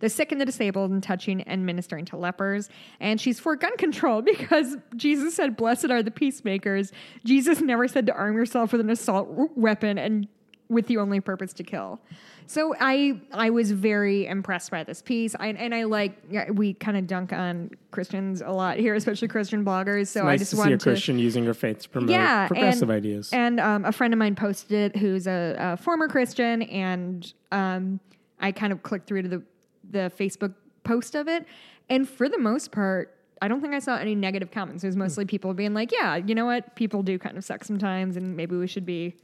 Speaker 2: the sick and the disabled and touching and ministering to lepers. And she's for gun control because Jesus said, Blessed are the peacemakers. Jesus never said to arm yourself with an assault weapon and with the only purpose to kill. So I I was very impressed by this piece. I, and I like we kind of dunk on Christians a lot here, especially Christian bloggers. So I
Speaker 1: nice
Speaker 2: just
Speaker 1: to see a
Speaker 2: wanted to
Speaker 1: Christian using her faith to promote
Speaker 2: yeah,
Speaker 1: progressive
Speaker 2: and,
Speaker 1: ideas.
Speaker 2: And um, a friend of mine posted it, who's a, a former Christian, and um, I kind of clicked through to the the Facebook post of it, and for the most part, I don't think I saw any negative comments. It was mostly people being like, "Yeah, you know what? People do kind of suck sometimes, and maybe we should be."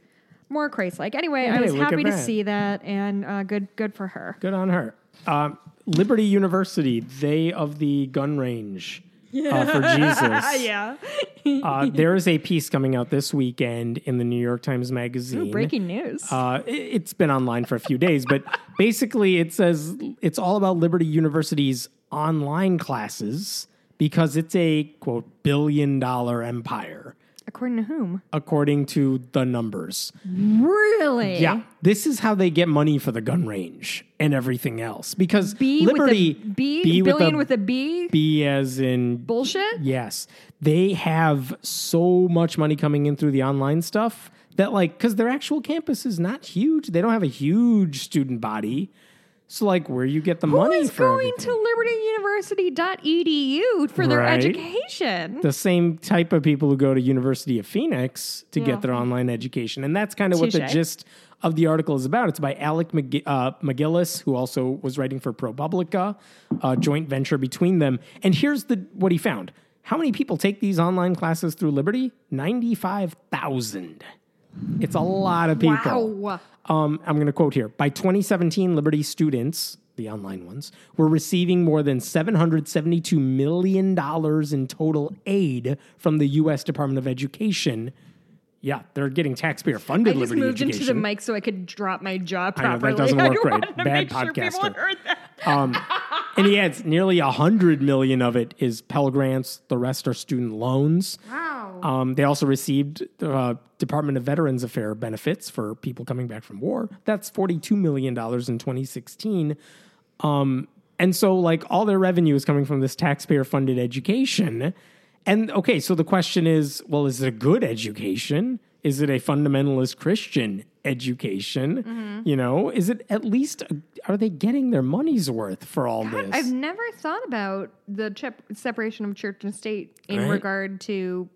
Speaker 2: More Christ-like. Anyway, I was happy to
Speaker 1: that.
Speaker 2: see that, and uh, good, good for her.
Speaker 1: Good on her. Um, Liberty University, they of the gun range uh, for Jesus.
Speaker 2: yeah.
Speaker 1: Uh, there is a piece coming out this weekend in the New York Times Magazine.
Speaker 2: Breaking news.
Speaker 1: Uh, it- it's been online for a few days, but basically it says it's all about Liberty University's online classes because it's a quote billion dollar empire,
Speaker 2: According to whom?
Speaker 1: according to the numbers.
Speaker 2: Really?
Speaker 1: Yeah, this is how they get money for the gun range and everything else because
Speaker 2: B
Speaker 1: Liberty
Speaker 2: with a B,
Speaker 1: B
Speaker 2: billion
Speaker 1: with
Speaker 2: with a B.
Speaker 1: B as in
Speaker 2: Bullshit.
Speaker 1: Yes. They have so much money coming in through the online stuff that, like, because their actual campus is not huge. They don't have a huge student body. So, like, where you get the
Speaker 2: Who
Speaker 1: money
Speaker 2: is
Speaker 1: for
Speaker 2: going
Speaker 1: everything?
Speaker 2: to libertyuniversity.edu for their
Speaker 1: Right.
Speaker 2: education?
Speaker 1: the same type of people who go to University of Phoenix to
Speaker 2: Yeah.
Speaker 1: get their online education. And that's kind of what the gist of the article is about. It's by Alec McG- uh, MacGillis, who also was writing for ProPublica, a joint venture between them. And here's the what he found. How many people take these online classes through Liberty? 95,000. It's a lot of people.
Speaker 2: Wow.
Speaker 1: Um, I'm going to quote here. By 2017, Liberty students, the online ones, were receiving more than $772 million in total aid from the U.S. Department of Education. Yeah, they're getting taxpayer funded I
Speaker 2: just
Speaker 1: Liberty
Speaker 2: moved
Speaker 1: education.
Speaker 2: into the mic so I could drop my jaw
Speaker 1: I know, that doesn't work right. Bad
Speaker 2: make sure people heard that.
Speaker 1: Um, and he adds nearly a hundred million of it is Pell grants. The rest are student loans.
Speaker 2: Wow.
Speaker 1: Um, they also received uh, Department of Veterans Affairs benefits for people coming back from war. That's $42 million in 2016. Um, and so, like, all their revenue is coming from this taxpayer funded education. And okay, so the question is well, is it a good education? Is it a fundamentalist Christian education? You know, is it at least, are they getting their money's worth for all this?
Speaker 2: I've never thought about the chep- separation of church and state in
Speaker 1: Right.
Speaker 2: regard to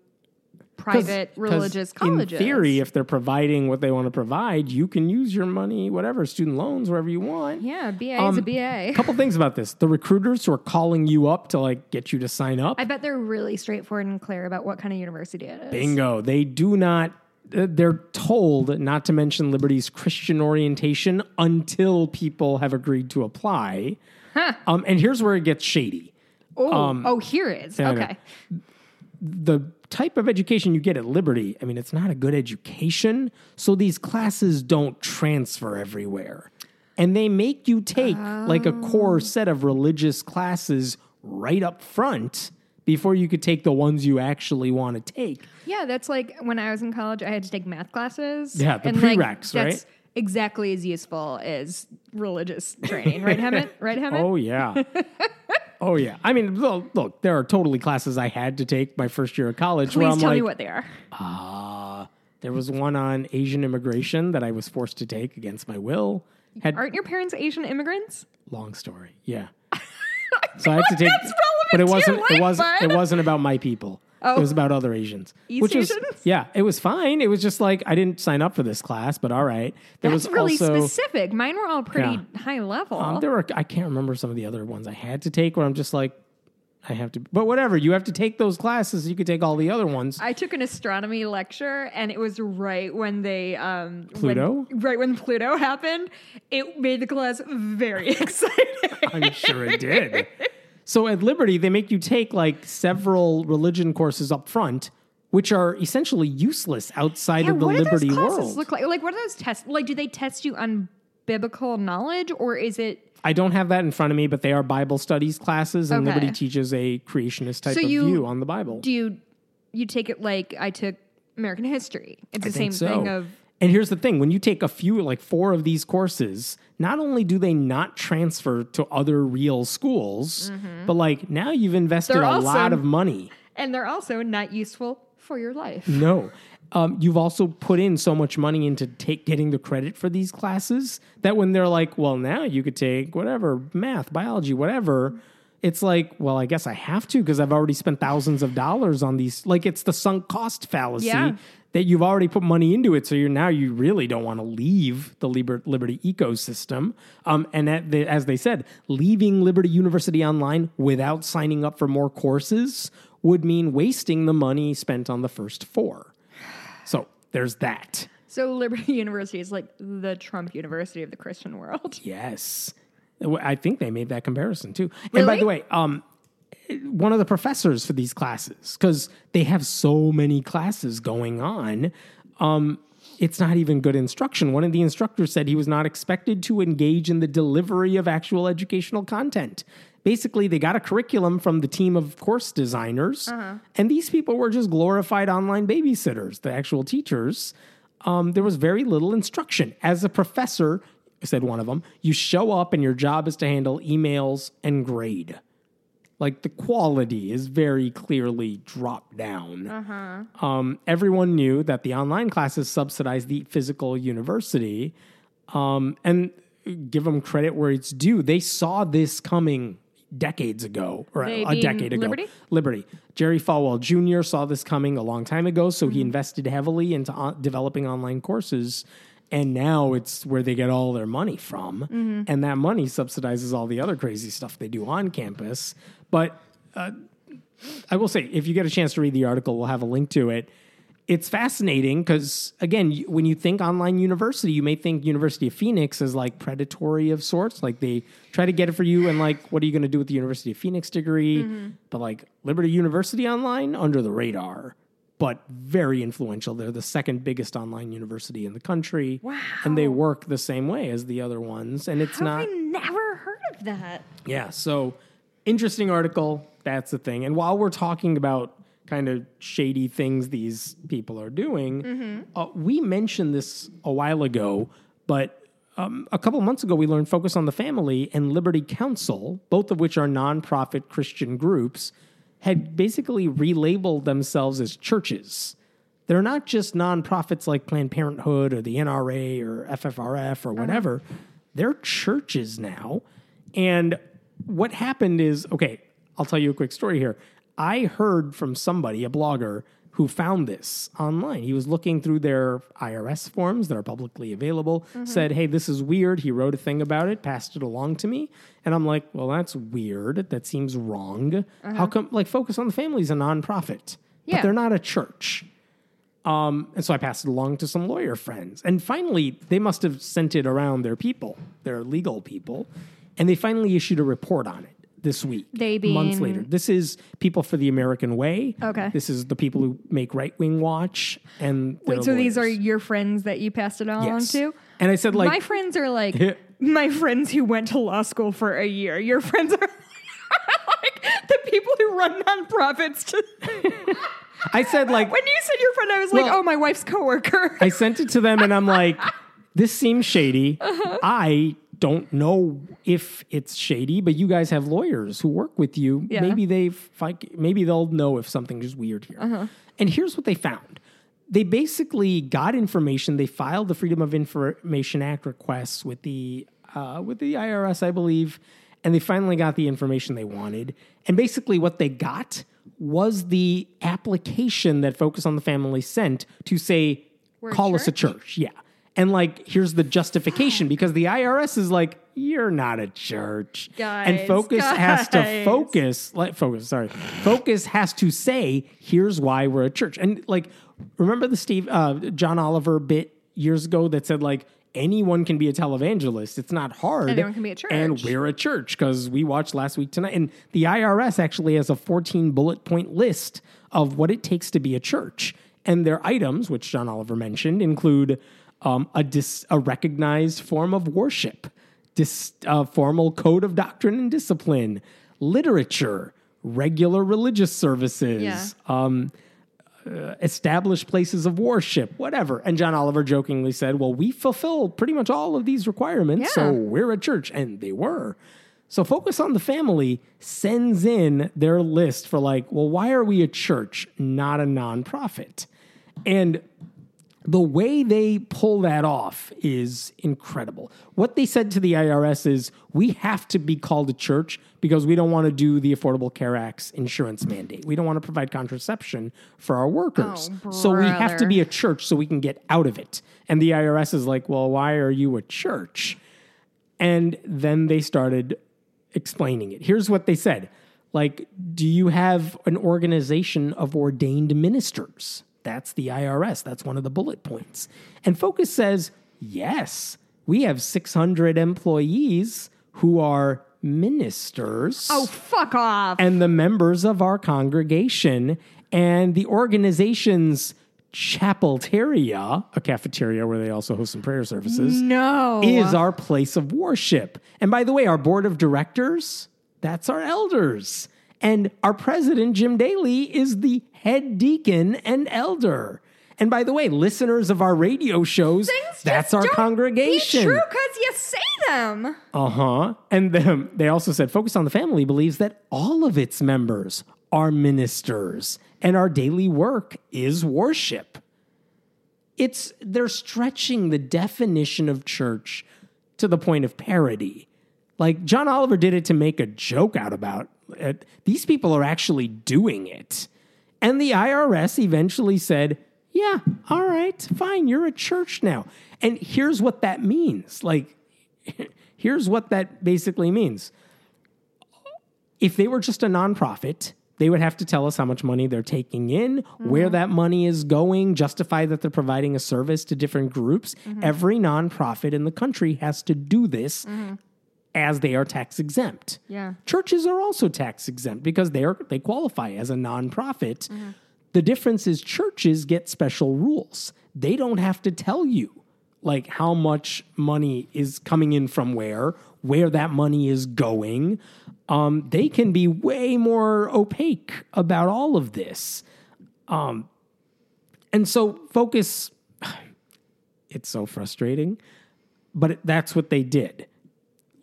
Speaker 1: 'Cause-
Speaker 2: private
Speaker 1: 'cause
Speaker 2: religious colleges.
Speaker 1: In theory, if they're providing what they want to provide, you can use your money, whatever, student loans, wherever you want.
Speaker 2: yeah, BA is
Speaker 1: Um,
Speaker 2: a BA.
Speaker 1: A couple things about this: the recruiters who are calling you up to like get you to sign up.
Speaker 2: I bet they're really straightforward and clear about what kind of university it is.
Speaker 1: Bingo! They do not. They're told not to mention Liberty's Christian orientation until people have agreed to apply. Um, and here's where it gets shady.
Speaker 2: Oh, oh, here it is.
Speaker 1: yeah,
Speaker 2: okay.
Speaker 1: the type of education you get at Liberty, I mean, it's not a good education. So these classes don't transfer everywhere. And they make you take like a core set of religious classes right up front before you could take the ones you actually want to take.
Speaker 2: Yeah, that's like when I was in college, I had to take math classes.
Speaker 1: Yeah, the
Speaker 2: and, like,
Speaker 1: prereqs, right?
Speaker 2: That's exactly as useful as religious training, right, Hemant? Right, Hemant?
Speaker 1: Oh, yeah. oh, yeah. I mean, look, look, there are totally classes I had to take my first year of college where
Speaker 2: Please tell
Speaker 1: like,
Speaker 2: me what they are.
Speaker 1: uh, there was one on Asian immigration that I was forced to take against my will. Had
Speaker 2: Aren't your parents Asian immigrants?
Speaker 1: long story. Yeah. So I had to take,
Speaker 2: that's
Speaker 1: but it wasn't. it wasn't. It wasn't about my people.
Speaker 2: Oh.
Speaker 1: It was about other Asians.
Speaker 2: East
Speaker 1: which was, yeah, it was fine. It was just like I didn't sign up for this class, but all right. There
Speaker 2: That's
Speaker 1: was
Speaker 2: really
Speaker 1: also
Speaker 2: specific. Mine were all pretty high level.
Speaker 1: um, there were I can't remember some of the other ones I had to take where I'm just like I have to, but whatever. You have to take those classes. You could take all the other ones.
Speaker 2: I took an astronomy lecture, and it was right when they um,
Speaker 1: Pluto?
Speaker 2: when- right when Pluto happened. It made the class very exciting.
Speaker 1: I'm sure it did. So at Liberty, they make you take like several religion courses up front, which are essentially useless outside
Speaker 2: Yeah,
Speaker 1: of the
Speaker 2: what
Speaker 1: Liberty
Speaker 2: those classes
Speaker 1: world.
Speaker 2: look like? Like, what are those tests? Like, do they test you on biblical knowledge, or is it?
Speaker 1: I don't have that in front of me, but they are Bible studies classes, and
Speaker 2: Okay.
Speaker 1: Liberty teaches a creationist type
Speaker 2: So
Speaker 1: of
Speaker 2: you-
Speaker 1: view on the Bible.
Speaker 2: Do you you take it like I took American history? It's the same
Speaker 1: so.
Speaker 2: thing of
Speaker 1: And here's the thing: when you take a few, like four of these courses, not only do they not transfer to other real schools, but like now you've invested
Speaker 2: Mm-hmm. They're
Speaker 1: a
Speaker 2: also-
Speaker 1: lot of money.
Speaker 2: and they're also not useful for your life.
Speaker 1: No. um, you've also put in so much money into take getting the credit for these classes that when they're like, well, now you could take whatever math, biology, whatever. It's like, well, I guess I have to because I've already spent thousands of dollars on these. Like it's the sunk cost fallacy
Speaker 2: Yeah.
Speaker 1: That you've already put money into it. So you're now you really don't want to leave the Liberty ecosystem. Um, and at the, as they said, leaving Liberty University Online without signing up for more courses would mean wasting the money spent on the first four. So there's that.
Speaker 2: So Liberty University is like the Trump University of the Christian world.
Speaker 1: Yes. I think they made that comparison too. And by the way, um, one of the professors for these classes, because they have so many classes going on, um, it's not even good instruction. One of the instructors said he was not expected to engage in the delivery of actual educational content. Basically, they got a curriculum from the team of course designers, and these people were just glorified online babysitters, the actual teachers. Um, there was very little instruction. As a professor, said one of them, you show up and your job is to handle emails and grade. Like the quality is very clearly dropped down. Um, everyone knew that the online classes subsidized the physical university. Um, and give them credit where it's due. They saw this coming decades ago, or
Speaker 2: They
Speaker 1: a decade ago.
Speaker 2: Liberty?
Speaker 1: Liberty. Jerry Falwell Jr. saw this coming a long time ago, so he invested heavily into on- developing online courses. And now it's where they get all their money from. And that money subsidizes all the other crazy stuff they do on campus. But uh, I will say, if you get a chance to read the article, we'll have a link to it. It's fascinating because, again, you, when you think online university, you may think University of Phoenix is like predatory of sorts. Like they try to get it for you, and like, what are you going to do with the University of Phoenix degree? But like Liberty University Online, under the radar, but very influential. They're the second biggest online university in the country.
Speaker 2: Wow.
Speaker 1: And they work the same way as the other ones. And it's
Speaker 2: How
Speaker 1: not.
Speaker 2: I never heard of that?
Speaker 1: Yeah. So interesting article. That's the thing. And while we're talking about kind of shady things these people are doing, uh, we mentioned this a while ago, but um, a couple months ago we learned Focus on the Family and Liberty Counsel, both of which are nonprofit Christian groups, had basically relabeled themselves as churches. They're not just nonprofits like Planned Parenthood or the NRA or FFRF or whatever. They're churches now. And what happened is okay, I'll tell you a quick story here. I heard from somebody, a blogger, who found this online. He was looking through their IRS forms that are publicly available, said, Hey, this is weird. He wrote a thing about it, passed it along to me. And I'm like, Well, that's weird. That seems wrong. How come, like, Focus on the Family is a nonprofit, but they're not a church. Um, and so I passed it along to some lawyer friends. And finally, they must have sent it around their people, their legal people. And they finally issued a report on it this week.
Speaker 2: They
Speaker 1: months later. This is People for the American Way.
Speaker 2: Okay.
Speaker 1: This is the people who make Right Wing Watch. And
Speaker 2: Wait, so these are your friends that you passed it on
Speaker 1: Yes.
Speaker 2: to?
Speaker 1: And I said, like,
Speaker 2: my friends are like my friends who went to law school for a year. Your friends are like the people who run nonprofits. To,
Speaker 1: I said, like,
Speaker 2: when you said your friend, I was like, oh, my wife's coworker.
Speaker 1: I sent it to them and I'm like, this seems shady.
Speaker 2: Uh-huh.
Speaker 1: I don't know if it's shady, but you guys have lawyers who work with you.
Speaker 2: Yeah.
Speaker 1: Maybe they fi- maybe they'll know if something is weird here.
Speaker 2: Uh-huh.
Speaker 1: And here's what they found. They basically got information. They filed the Freedom of Information Act requests with the uh, with the IRS, I believe, and they finally got the information they wanted. And basically, what they got was the application that Focus on the Family sent to say,
Speaker 2: We're
Speaker 1: call us a church. Yeah. And like, here's the justification because the IRS is like, you're not a church. and
Speaker 2: Guys,
Speaker 1: Focus has to focus, like, focus, sorry. Focus has to say, here's why we're a church. And like, remember the Steve, uh, John Oliver bit years ago that said, like, anyone can be a televangelist. It's not hard.
Speaker 2: Anyone can be a church.
Speaker 1: And we're a church because we watched last week tonight. And the IRS actually has a 14 bullet point list of what it takes to be a church. And their items, which John Oliver mentioned, include um, a, dis- a recognized form of worship, dis- a formal code of doctrine and discipline, literature, regular religious services,
Speaker 2: Yeah.
Speaker 1: um, uh, established places of worship, whatever. And John Oliver jokingly said, Well, we fulfill pretty much all of these requirements, so we're a church. And they were. So Focus on the Family sends in their list for, like, well, why are we a church, not a nonprofit? And the way they pull that off is incredible. What they said to the IRS is we have to be called a church because we don't want to do the Affordable Care Act's insurance mandate. We don't want to provide contraception for our workers.
Speaker 2: Oh,
Speaker 1: so we have to be a church so we can get out of it. And the IRS is like, well, why are you a church? And then they started explaining it. Here's what they said like, do you have an organization of ordained ministers? That's the IRS. That's one of the bullet points. And Focus says, yes, we have 600 employees who are ministers
Speaker 2: Oh, fuck off.
Speaker 1: and the members of our congregation and the organization's chapelteria, a cafeteria where they also host some prayer services
Speaker 2: no.
Speaker 1: is our place of worship. And by the way, our board of directors, that's our elders. And our president, Jim Daly, is the head deacon and elder. And by the way, listeners of our radio shows,
Speaker 2: Things
Speaker 1: that's our congregation.
Speaker 2: True because you say them.
Speaker 1: Uh huh. And then they also said Focus on the Family believes that all of its members are ministers and our daily work is worship. It's they're stretching the definition of church to the point of parody. Like John Oliver did it to make a joke out about it. These people are actually doing it. And the IRS eventually said, "Yeah, all right, fine, you're a church now." And here's what that means. Like here's what that basically means. If they were just a nonprofit, they would have to tell us how much money they're taking in, where mm-hmm. that money is going, justify that they're providing a service to different groups. Mm-hmm. Every nonprofit in the country has to do this mm-hmm. As they are tax exempt.
Speaker 2: Yeah.
Speaker 1: Churches are also tax exempt because they are they qualify as a nonprofit. The difference is churches get special rules. They don't have to tell you like how much money is coming in from where, where that money is going. Um, they can be way more opaque about all of this. Um, and so focus it's so frustrating, but that's what they did.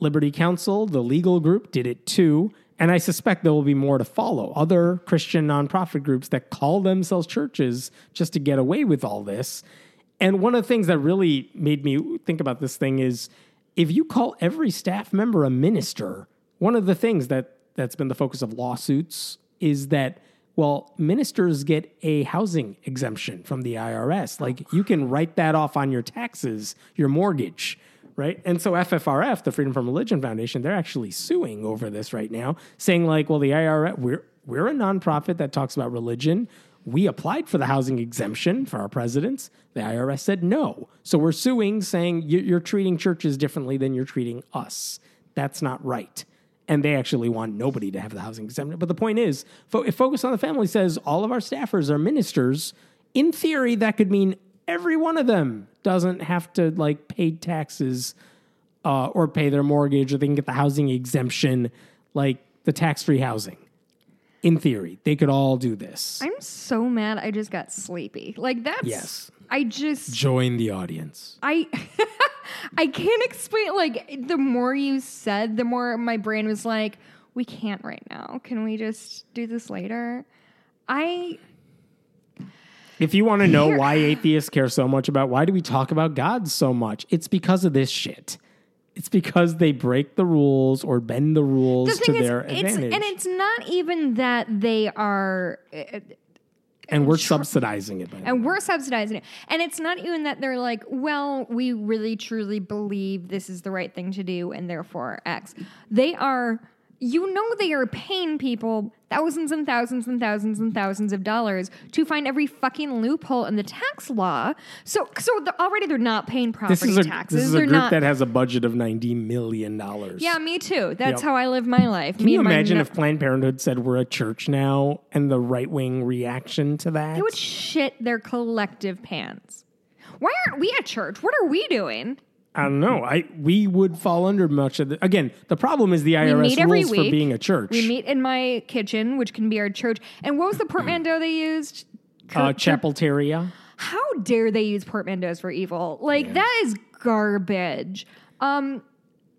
Speaker 1: Liberty Counsel, the legal group, did it too. And I suspect there will be more to follow. Other Christian nonprofit groups that call themselves churches just to get away with all this. And one of the things that really made me think about this thing is if you call every staff member a minister, one of the things that that's been the focus of lawsuits is that well, ministers get a housing exemption from the IRS. Like you can write that off on your taxes, your mortgage, right? And so FFRF, the Freedom from Religion Foundation, they're actually suing over this right now, saying like, well, the IRS, we're we're a nonprofit that talks about religion. We applied for the housing exemption for our presidents. The IRS said no. So we're suing, saying "You- you're treating churches differently than you're treating us. That's not right. And they actually want nobody to have the housing exemption. But the point is, if Focus on the Family says all of our staffers are ministers, in theory, that could mean every one of them doesn't have to like pay taxes uh, or pay their mortgage, or they can get the housing exemption, like the tax-free housing. In theory, they could all do this.
Speaker 2: I'm so mad. I just got sleepy. Like that's.
Speaker 1: Yes.
Speaker 2: I just.
Speaker 1: Join the audience.
Speaker 2: I. I can't explain. Like the more you said, the more my brain was like, "We can't right now. Can we just do this later?" I.
Speaker 1: If you want to know why atheists care so much about why do we talk about God so much, it's because of this shit. It's because they break the rules or bend the rules
Speaker 2: The
Speaker 1: to
Speaker 2: thing is,
Speaker 1: their
Speaker 2: it's
Speaker 1: advantage.
Speaker 2: and it's not even that they are. uh,
Speaker 1: and we're subsidizing it. By the way.
Speaker 2: and we're subsidizing it. And it's not even that they're like, well, we really truly believe this is the right thing to do and therefore X. They are, you know, they are paying people thousands and thousands and thousands and thousands of dollars to find every fucking loophole in the tax law. So, so the, already they're not paying property
Speaker 1: this is a
Speaker 2: taxes.
Speaker 1: this is a
Speaker 2: they're
Speaker 1: group
Speaker 2: not.
Speaker 1: that has a budget of ninety million dollars.
Speaker 2: yeah, me too. That's
Speaker 1: Yep.
Speaker 2: how I live my life.
Speaker 1: Can
Speaker 2: me
Speaker 1: you imagine
Speaker 2: no-
Speaker 1: if Planned Parenthood said we're a church now and the right wing reaction to that?
Speaker 2: they would shit their collective pants? Why aren't we a church? What are we doing?
Speaker 1: I don't know. I we would fall under much of the again. The problem is the IRS
Speaker 2: meet every
Speaker 1: rules for being a church.
Speaker 2: We meet in my kitchen, which can be our church. And what was the portmanteau they used?
Speaker 1: uh, Chapelteria.
Speaker 2: How dare they use portmanteaus for evil? Like that is garbage. Um,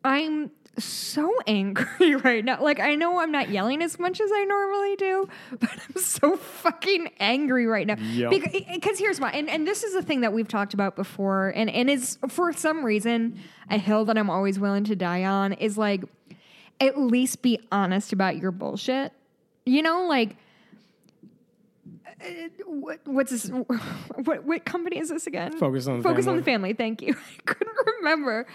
Speaker 2: I'm so angry right now. Like I know I'm not yelling as much as I normally do, but I'm so fucking angry right now.
Speaker 1: Yep.
Speaker 2: Because here's why, and, and this is a thing that we've talked about before, and and is for some reason a hill that I'm always willing to die on is like at least be honest about your bullshit. You know, like. uh, What, what's this? What, what company is this again?
Speaker 1: Focus on the
Speaker 2: Focus on the family. Thank you. I couldn't remember.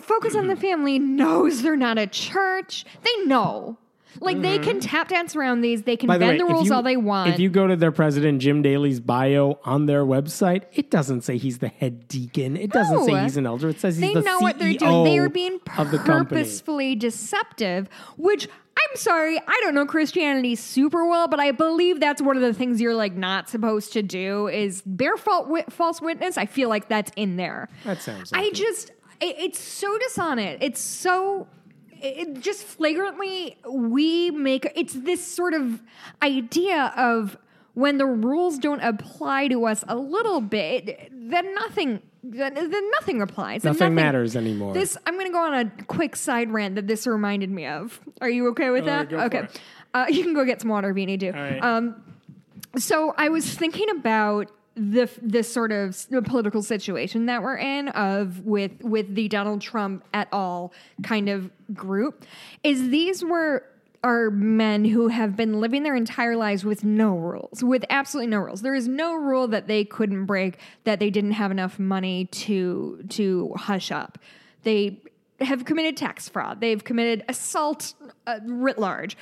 Speaker 2: Focus on the Family knows they're not a church. They know. Like they can tap dance around these. They can
Speaker 1: Mm-hmm. By the
Speaker 2: bend
Speaker 1: way,
Speaker 2: the
Speaker 1: if
Speaker 2: rules
Speaker 1: you-
Speaker 2: all they want.
Speaker 1: If you go to their president Jim Daly's bio on their website, it doesn't say he's the head deacon. It doesn't say he's an elder. It says he's
Speaker 2: they
Speaker 1: the
Speaker 2: know
Speaker 1: CEO
Speaker 2: what they're doing. They are being
Speaker 1: of the company.
Speaker 2: purposefully deceptive, which I'm sorry, I don't know Christianity super well, but I believe that's one of the things you're like not supposed to do is bear wi- false witness. I feel like that's in there.
Speaker 1: That sounds like
Speaker 2: I
Speaker 1: it.
Speaker 2: just it, it's so dishonest. It's so it it just flagrantly we make it's this sort of idea of when the rules don't apply to us a little bit, then nothing then, then nothing applies. Then
Speaker 1: Nothing matters anymore.
Speaker 2: This I'm going to go on a quick side rant that this reminded me of. Are you okay with
Speaker 1: All
Speaker 2: that?
Speaker 1: right, go for
Speaker 2: okay.
Speaker 1: it.
Speaker 2: Uh, you can go get some water if you need to.
Speaker 1: right.
Speaker 2: Um, so I was thinking about the this sort of political situation that we're in of with with the Donald Trump et al. kind of group is these were are men who have been living their entire lives with no rules, with absolutely no rules. There is no rule that they couldn't break that they didn't have enough money to to hush up. They have committed tax fraud. They've committed assault uh, writ large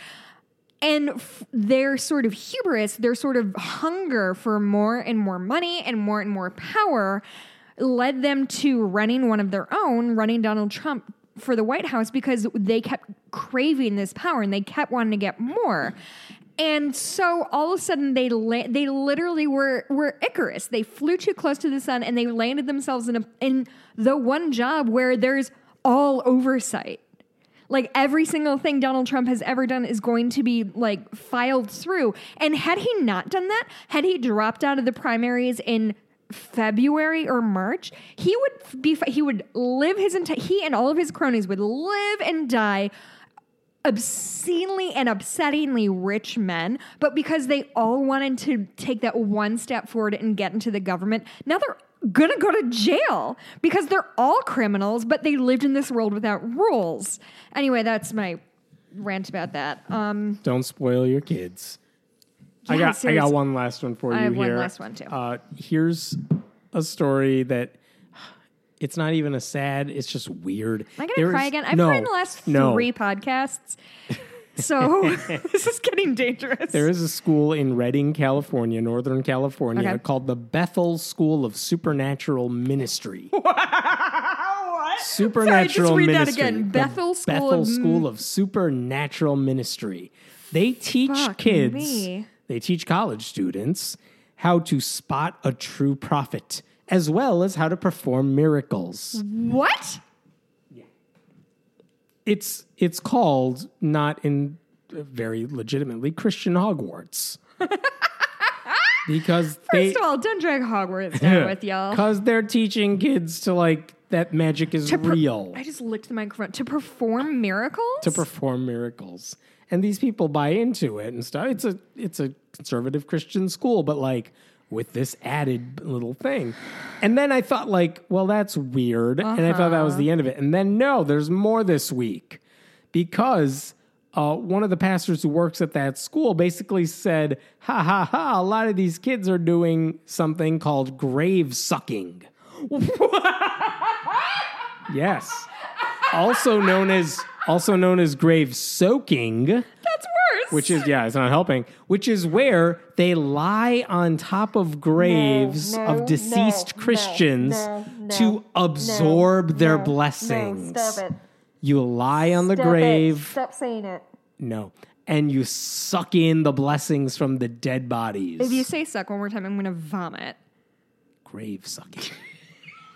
Speaker 2: and f- their sort of hubris, their sort of hunger for more and more money and more and more power led them to running one of their own, running Donald Trump for the White House because they kept craving this power and they kept wanting to get more. And so all of a sudden they la- they literally were were Icarus. They flew too close to the sun and they landed themselves in a in the one job where there's all oversight. Like every single thing Donald Trump has ever done is going to be like filed through. And had he not done that, had he dropped out of the primaries in February or March, he would be he would live his entire he and all of his cronies would live and die obscenely and upsettingly rich men, but because they all wanted to take that one step forward and get into the government, now they're gonna go to jail because they're all criminals, but they lived in this world without rules. Anyway, that's my rant about that. Um,
Speaker 1: Don't spoil your kids. I
Speaker 2: Yeah,
Speaker 1: got I got one last one for
Speaker 2: I
Speaker 1: you
Speaker 2: have one last one, too.
Speaker 1: Uh, here's a story that it's not even a sad. It's just weird.
Speaker 2: am I gonna
Speaker 1: There
Speaker 2: cry
Speaker 1: is-
Speaker 2: again? I've
Speaker 1: no,
Speaker 2: cried in the last
Speaker 1: no.
Speaker 2: three podcasts. So this is getting dangerous.
Speaker 1: There is a school in Redding, California, Northern California,
Speaker 2: Okay.
Speaker 1: called the Bethel School of Supernatural Ministry.
Speaker 2: what?
Speaker 1: Supernatural
Speaker 2: Sorry, just read
Speaker 1: Ministry.
Speaker 2: that again.
Speaker 1: The
Speaker 2: Bethel School
Speaker 1: Bethel
Speaker 2: of
Speaker 1: School of Supernatural Ministry. They teach
Speaker 2: Fuck
Speaker 1: kids,
Speaker 2: me.
Speaker 1: they teach college students how to spot a true prophet, as well as how to perform miracles.
Speaker 2: What?
Speaker 1: It's it's called not in very legitimately Christian Hogwarts. because they
Speaker 2: First of all, don't drag Hogwarts down with y'all.
Speaker 1: Because they're teaching kids to like that magic is
Speaker 2: per-
Speaker 1: real
Speaker 2: I just licked the microphone. To perform miracles?
Speaker 1: to perform miracles, and these people buy into it and stuff. It's a it's a conservative Christian school, but like with this added little thing. And then I thought like, well, that's weird, and I thought that was the end of it. And then no, there's more this week because. Uh, one of the pastors who works at that school basically said, ha ha ha, a lot of these kids are doing something called grave sucking. yes. Also known as also known as grave soaking. Which is yeah, it's not helping, which is where they lie on top of graves
Speaker 2: no,
Speaker 1: of deceased
Speaker 2: no,
Speaker 1: Christians
Speaker 2: no, no,
Speaker 1: to absorb their
Speaker 2: no, no,
Speaker 1: blessings.
Speaker 2: stop it.
Speaker 1: You lie on the
Speaker 2: Stop it.
Speaker 1: grave.
Speaker 2: Stop saying it.
Speaker 1: No. And you suck in the blessings from the dead bodies.
Speaker 2: If you say suck one more time, I'm going to vomit.
Speaker 1: grave sucking.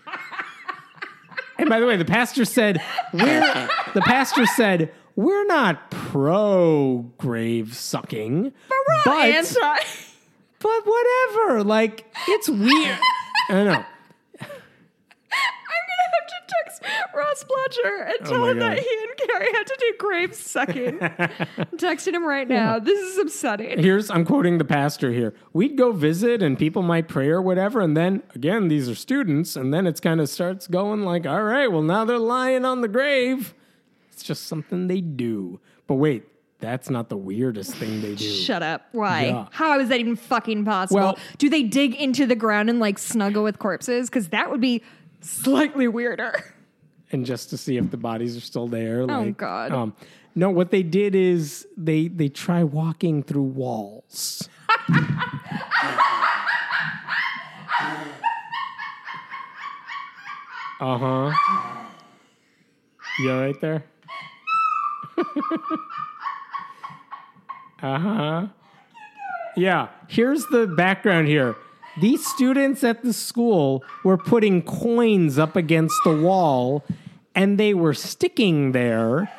Speaker 1: and by the way, the pastor said, "We're." The pastor said, "We're not pro grave sucking, but but,
Speaker 2: Anti.
Speaker 1: but whatever. Like it's weird. I don't know.
Speaker 2: I'm gonna have to text Ross Blocher and
Speaker 1: Oh
Speaker 2: tell
Speaker 1: my
Speaker 2: him that he and Carrie had to do grave sucking. I'm texting him right now. This is upsetting.
Speaker 1: Here's I'm quoting the pastor here. We'd go visit and people might pray or whatever, and then again, these are students, and then it's kind of starts going like, all right, well now they're lying on the grave. It's just something they do. But wait, that's not the weirdest thing they do.
Speaker 2: Shut up. Why?
Speaker 1: Yeah.
Speaker 2: How is that even fucking possible?
Speaker 1: Well-
Speaker 2: do they dig into the ground and like snuggle with corpses? Because that would be slightly weirder.
Speaker 1: and just to see if the bodies are still there. Like,
Speaker 2: Oh, God.
Speaker 1: Um, no, what they did is they they try walking through walls. uh huh. You all right there? Uh huh. Yeah. Here's the background here. These students at the school were putting coins up against the wall and they were sticking there.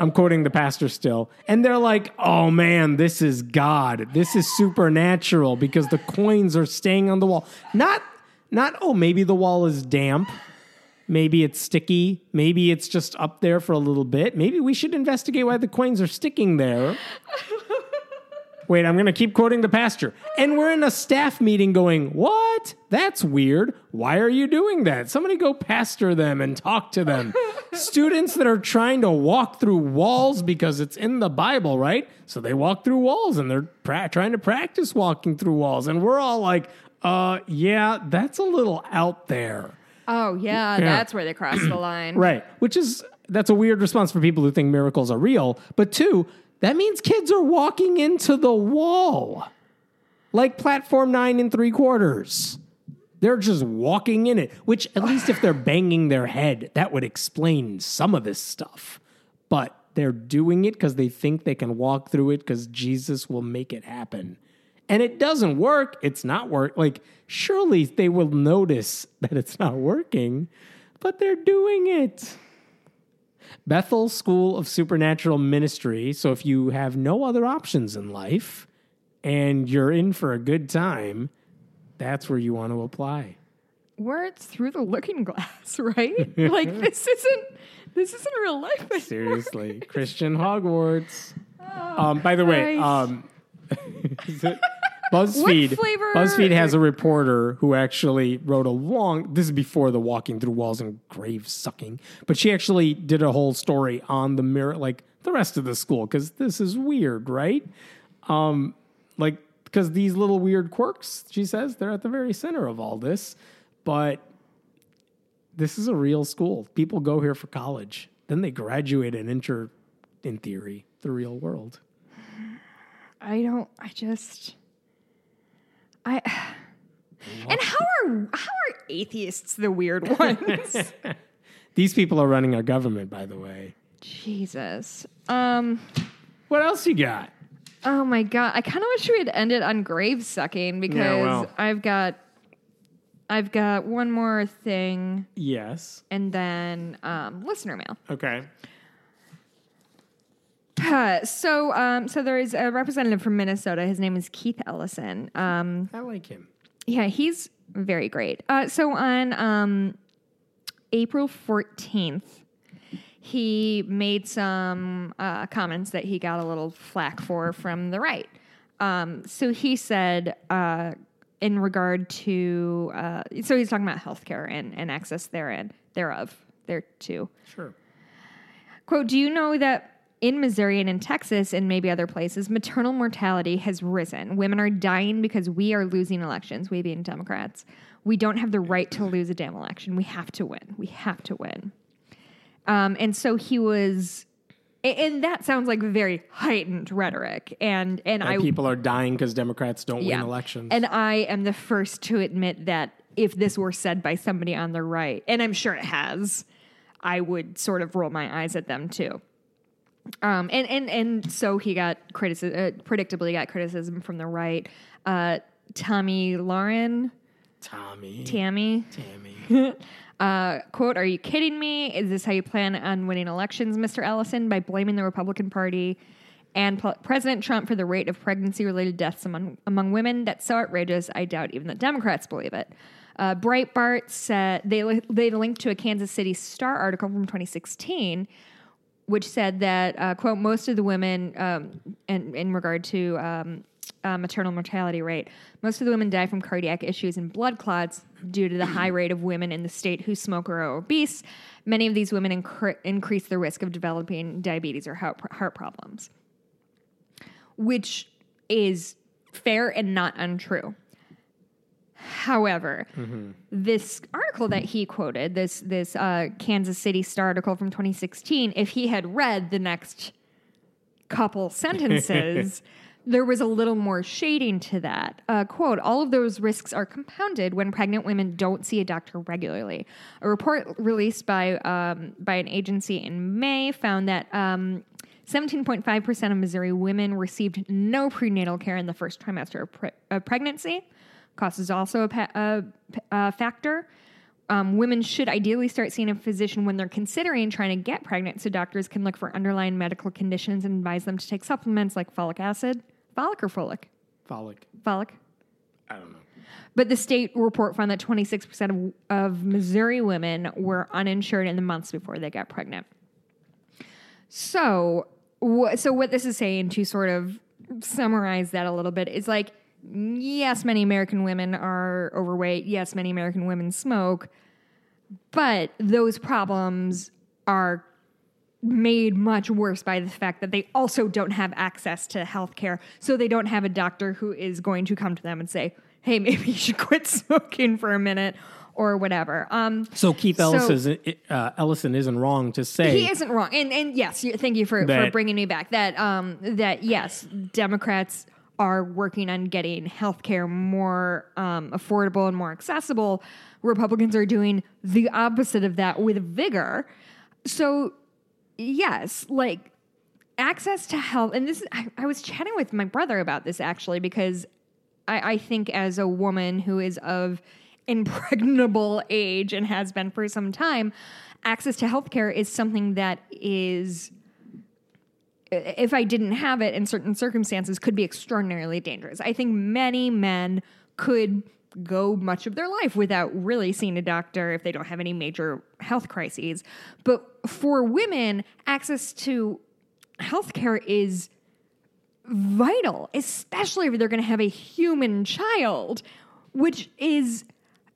Speaker 1: I'm quoting the pastor still. And they're like, oh man, this is God. This is supernatural because the coins are staying on the wall. Not, not, oh, maybe the wall is damp. Maybe it's sticky. Maybe it's just up there for a little bit. Maybe we should investigate why the coins are sticking there. Wait, I'm going to keep quoting the pastor. And we're in a staff meeting going, What? That's weird. Why are you doing that? Somebody go pastor them and talk to them. Students that are trying to walk through walls because it's in the Bible, right? So they walk through walls and they're pra- trying to practice walking through walls. And we're all like, uh, yeah, that's a little out there.
Speaker 2: Oh yeah, that's where they cross the line.
Speaker 1: Right. Which is that's a weird response for people who think miracles are real. But two, that means kids are walking into the wall. Like platform nine and three quarters. They're just walking in it, which at least if they're banging their head, that would explain some of this stuff. But they're doing it because they think they can walk through it because Jesus will make it happen. And it doesn't work. It's not work. Like, surely they will notice that it's not working, but they're doing it. Bethel School of Supernatural Ministry. So if you have no other options in life and you're in for a good time, that's where you want to apply.
Speaker 2: Where it's through the looking glass, right? like this isn't this isn't real life. anymore.
Speaker 1: Seriously, Christian Hogwarts. Um, by the way, um, BuzzFeed. BuzzFeed has a reporter who actually wrote a long. This is before the walking through walls and grave sucking, but she actually did a whole story on the mirror, like the rest of the school, because this is weird, right? Um, like because these little weird quirks, she says, they're at the very center of all this, but this is a real school. People go here for college. Then they graduate and enter, in theory, the real world.
Speaker 2: I don't. I just. I. And how are how are atheists the weird ones?
Speaker 1: These people are running our government, by the way.
Speaker 2: Jesus. Um.
Speaker 1: What else you got?
Speaker 2: Oh my god. I kind of wish we had ended on grave sucking because
Speaker 1: well.
Speaker 2: I've got. I've got one more thing,
Speaker 1: Yes.
Speaker 2: and then um, listener mail.
Speaker 1: Okay.
Speaker 2: Uh, so, um, so there is a representative from Minnesota. His name is Keith Ellison. Um,
Speaker 1: I like him.
Speaker 2: yeah, he's very great. Uh, so on um, April fourteenth, he made some uh, comments that he got a little flack for from the right. Um, so he said, uh, in regard to, uh, so he's talking about healthcare and, and access therein, thereof, there too.
Speaker 1: Sure.
Speaker 2: Quote, do you know that in Missouri and in Texas and maybe other places, maternal mortality has risen? Women are dying because we are losing elections, we being Democrats. We don't have the right to lose a damn election. We have to win. We have to win. Um, and so he was, and that sounds like very heightened rhetoric. And and I
Speaker 1: people are dying because Democrats don't win elections.
Speaker 2: and I am the first to admit that if this were said by somebody on the right, and I'm sure it has, I would sort of roll my eyes at them too. Um, and and and so he got criticism. Uh, predictably, got criticism from the right. Uh, Tomi Lahren,
Speaker 1: Tommy.
Speaker 2: Tammy,
Speaker 1: Tammy.
Speaker 2: uh, quote, Are you kidding me? Is this how you plan on winning elections, Mr. Ellison, by blaming the Republican Party and Pl- President Trump for the rate of pregnancy related deaths among, among women? That's so outrageous. I doubt even the Democrats believe it. Uh, Breitbart said they li- they linked to a Kansas City Star article from 2016, which said that uh, quote most of the women um, in in regard to um, uh, maternal mortality rate, most of the women die from cardiac issues and blood clots due to the high rate of women in the state who smoke or are obese. Many of these women incre- increase the risk of developing diabetes or heart, heart problems, which is fair and not untrue. However, this article that he quoted, this this uh, Kansas City Star article from 2016, if he had read the next couple sentences, there was a little more shading to that. Uh, quote, all of those risks are compounded when pregnant women don't see a doctor regularly. A report released by, um, by an agency in May found that um, 17.5% of Missouri women received no prenatal care in the first trimester of, pre- of pregnancy. Cost is also a, pa- a, a factor. Um, women should ideally start seeing a physician when they're considering trying to get pregnant so doctors can look for underlying medical conditions and advise them to take supplements like folic acid. Folic or folic?
Speaker 1: Folic.
Speaker 2: Folic.
Speaker 1: I don't know.
Speaker 2: But the state report found that 26% of, of Missouri women were uninsured in the months before they got pregnant. So, wh- so what this is saying to sort of summarize that a little bit is like, yes, many American women are overweight. Yes, many American women smoke, but those problems are made much worse by the fact that they also don't have access to health care. So they don't have a doctor who is going to come to them and say, hey, maybe you should quit smoking for a minute or whatever. Um,
Speaker 1: So Keith
Speaker 2: So-
Speaker 1: is, uh, Ellison isn't wrong to say
Speaker 2: he isn't wrong, and and yes, thank you for, for bringing me back. That um that yes, Democrats are working on getting healthcare more um, affordable and more accessible. Republicans are doing the opposite of that with vigor. So yes, like access to health, and this is, I, I was chatting with my brother about this actually because I, I think as a woman who is of impregnable age and has been for some time, access to healthcare is something that is if I didn't have it in certain circumstances could be extraordinarily dangerous. I think many men could go much of their life without really seeing a doctor if they don't have any major health crises. But for women, access to healthcare is vital, especially if they're going to have a human child, which is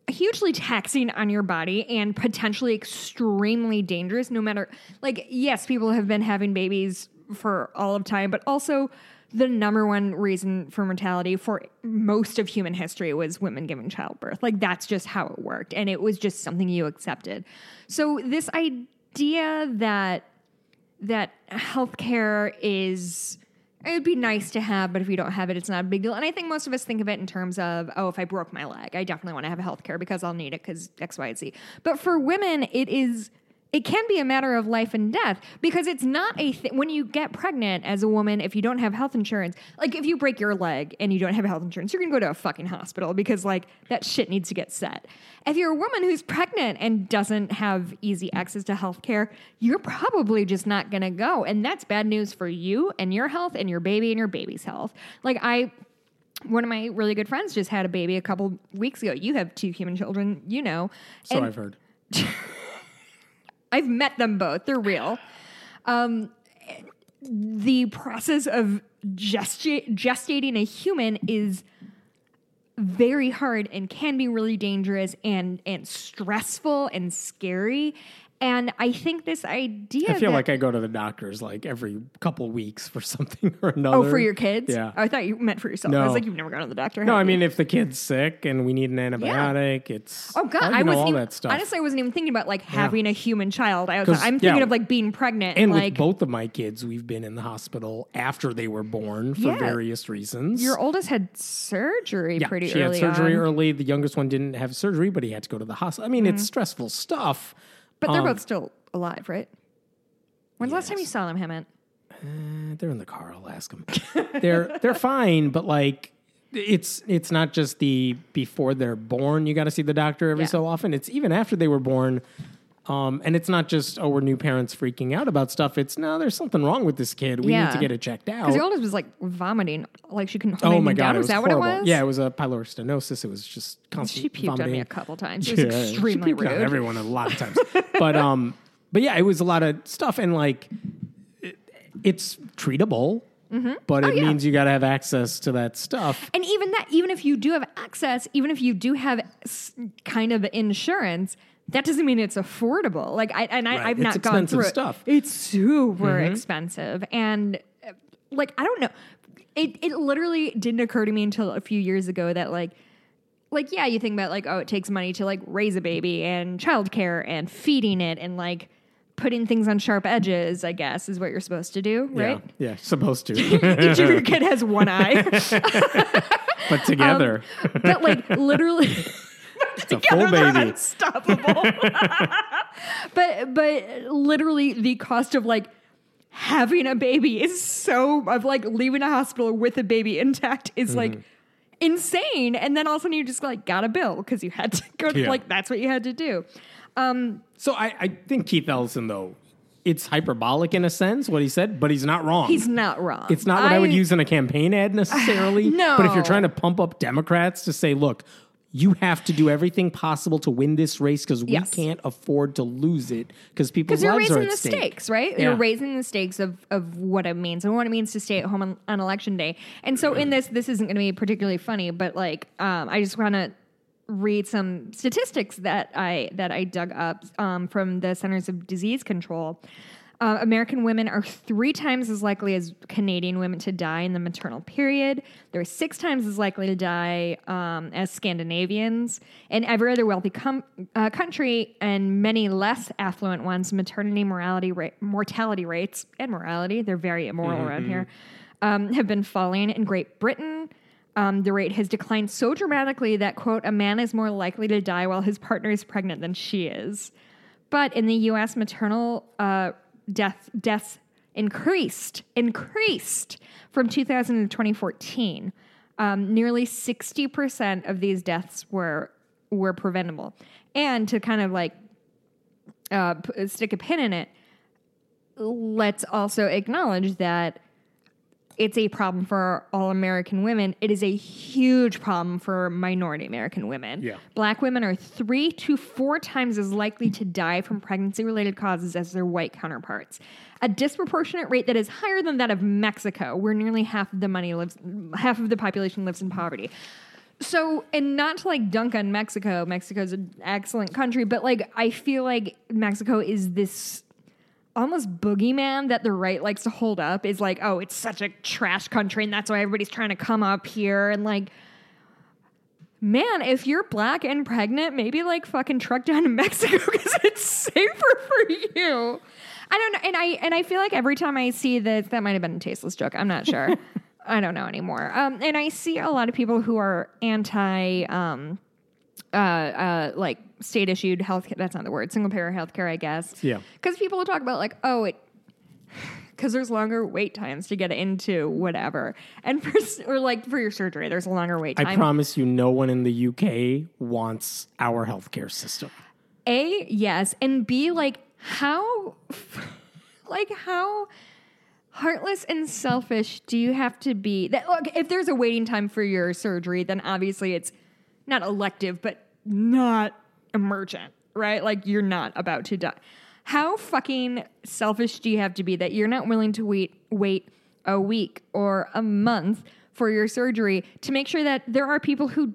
Speaker 2: hugely taxing on your body and potentially extremely dangerous no matter like yes people have been having babies for all of time but also the number one reason for mortality for most of human history was women giving childbirth like that's just how it worked and it was just something you accepted so this idea that that healthcare is it would be nice to have, but if you don't have it, it's not a big deal. And I think most of us think of it in terms of, oh, if I broke my leg, I definitely want to have healthcare because I'll need it because X, Y, and Z. But for women, it is it can be a matter of life and death because it's not a thing when you get pregnant as a woman if you don't have health insurance like if you break your leg and you don't have health insurance you're going to go to a fucking hospital because like that shit needs to get set. If you're a woman who's pregnant and doesn't have easy access to health care you're probably just not going to go. And that's bad news for you and your health and your baby and your baby's health. Like i one of my really good friends just had a baby a couple weeks ago. You have two human children you know.
Speaker 1: So
Speaker 2: And-
Speaker 1: I've heard.
Speaker 2: I've met them both. They're real. Um, the process of gesta- gestating a human is very hard and can be really dangerous and and stressful and scary. And I think this idea
Speaker 1: I feel
Speaker 2: that-
Speaker 1: like I go to the doctors like every couple weeks for something or another.
Speaker 2: oh for your kids.
Speaker 1: Yeah.
Speaker 2: I thought you meant for yourself. No. I was like you've never gone to the doctor.
Speaker 1: No, I
Speaker 2: you?
Speaker 1: mean if the kid's sick and we need an antibiotic, it's
Speaker 2: Oh god,
Speaker 1: you
Speaker 2: I
Speaker 1: know, all
Speaker 2: even,
Speaker 1: that stuff.
Speaker 2: honestly I wasn't even thinking about like having a human child. I was, I'm thinking
Speaker 1: yeah.
Speaker 2: of like being pregnant
Speaker 1: and
Speaker 2: like
Speaker 1: with both of my kids, we've been in the hospital after they were born for
Speaker 2: Yeah.
Speaker 1: various reasons.
Speaker 2: your oldest had surgery
Speaker 1: yeah,
Speaker 2: pretty
Speaker 1: she
Speaker 2: early
Speaker 1: had surgery
Speaker 2: on.
Speaker 1: early. The youngest one didn't have surgery, but he had to go to the hospital. I mean,
Speaker 2: Mm-hmm.
Speaker 1: it's stressful stuff.
Speaker 2: But they're
Speaker 1: Um,
Speaker 2: both still alive, right? When's the last time you
Speaker 1: yes.
Speaker 2: saw them, Hemant?
Speaker 1: Eh, they're in the car. I'll ask them. they're they're fine, but like it's it's not just the before they're born. You got to see the doctor every
Speaker 2: Yeah.
Speaker 1: so often. It's even after they were born. Um, and it's not just oh we're new parents freaking out about stuff. It's no, there's something wrong with this kid. We need to get it checked out.
Speaker 2: Because the oldest was like vomiting, like she couldn't hold
Speaker 1: Oh my
Speaker 2: anything
Speaker 1: god,
Speaker 2: down.
Speaker 1: it
Speaker 2: Was
Speaker 1: was
Speaker 2: that
Speaker 1: horrible.
Speaker 2: what it was?
Speaker 1: Yeah, it was a pyloric stenosis. It was just constant
Speaker 2: She puked on
Speaker 1: vomiting.
Speaker 2: me a couple times. It was
Speaker 1: Yeah,
Speaker 2: extremely
Speaker 1: she puked on
Speaker 2: rude.
Speaker 1: everyone a lot of times. but um, but yeah, it was a lot of stuff, and like, it, it's treatable, but it
Speaker 2: Oh, yeah.
Speaker 1: means you got to have access to that stuff.
Speaker 2: And even that, even if you do have access, even if you do have s- kind of insurance, that doesn't mean it's affordable. Like I and I,
Speaker 1: Right.
Speaker 2: I've
Speaker 1: It's
Speaker 2: not gone through it.
Speaker 1: stuff.
Speaker 2: It's super expensive, and uh, like I don't know. It it literally didn't occur to me until a few years ago that like. Like yeah, you think about like oh, it takes money to like raise a baby and childcare and feeding it and like putting things on sharp edges. I guess is what you're supposed to do, right?
Speaker 1: Yeah, yeah, supposed to,
Speaker 2: Each of your kid has one eye,
Speaker 1: but together,
Speaker 2: but like literally.
Speaker 1: it's a full baby.
Speaker 2: unstoppable. but but literally the cost of like having a baby is so of like leaving a hospital with a baby intact is
Speaker 1: Mm-hmm.
Speaker 2: like insane. And then all of a sudden you just like got a bill because you had to go
Speaker 1: Yeah.
Speaker 2: like that's what you had to do.
Speaker 1: So I, I think Keith Ellison, though, it's hyperbolic in a sense what he said, but he's not wrong.
Speaker 2: He's not wrong.
Speaker 1: It's not what I, would use in a campaign ad necessarily.
Speaker 2: No.
Speaker 1: But if you're trying to pump up Democrats to say, look, you have to do everything possible to win this race because we
Speaker 2: Yes.
Speaker 1: can't afford to lose it because people's
Speaker 2: Because you're
Speaker 1: lives are
Speaker 2: raising
Speaker 1: at
Speaker 2: the
Speaker 1: stake.
Speaker 2: stakes, right?
Speaker 1: Yeah.
Speaker 2: You're raising the stakes of, of what it means and what it means to stay at home on, on election day. And so in this, this isn't going to be particularly funny, but like, um, I just want to read some statistics that I that I dug up um, from the Centers of Disease Control. Uh, American women are three times as likely as Canadian women to die in the maternal period. They're six times as likely to die um, as Scandinavians. In every other wealthy com- uh, country and many less affluent ones, maternity morality ra- mortality rates and morality, they're very immoral around here, um, have been falling. In Great Britain, um, the rate has declined so dramatically that, quote, a man is more likely to die while his partner is pregnant than she is. But in the U.S., maternal uh, death deaths increased increased from 2000 to 2014. Um, nearly 60 percent of these deaths were were preventable. And to kind of like uh, p- stick a pin in it, let's also acknowledge that it's a problem for all American women. It is a huge problem for minority American women.
Speaker 1: Yeah.
Speaker 2: Black women are three to four times as likely to die from pregnancy related causes as their white counterparts. A disproportionate rate that is higher than that of Mexico, where nearly half of the money lives half of the population lives in poverty. So, and not to like dunk on Mexico, Mexico's an excellent country, but like I feel like Mexico is this almost boogeyman that the right likes to hold up is like, oh, it's such a trash country, and that's why everybody's trying to come up here. And like, man, if you're black and pregnant, maybe like fucking truck down to Mexico because it's safer for you. I don't know, and I and I feel like every time I see this, that might have been a tasteless joke. I'm not sure. I don't know anymore. Um, and I see a lot of people who are anti. Um, uh, uh, like state issued health. That's not the word. Single payer healthcare, I guess.
Speaker 1: Yeah.
Speaker 2: Because people will talk about like, oh, it. Because there's longer wait times to get into whatever, and for or like for your surgery, there's a longer wait
Speaker 1: I promise you, no one in the UK wants our healthcare system.
Speaker 2: A, yes, and B, like how, like how heartless and selfish do you have to be? That look, if there's a waiting time for your surgery, then obviously it's not elective, but not emergent, right? Like you're not about to die. How fucking selfish do you have to be that you're not willing to wait wait a week or a month for your surgery to make sure that there are people who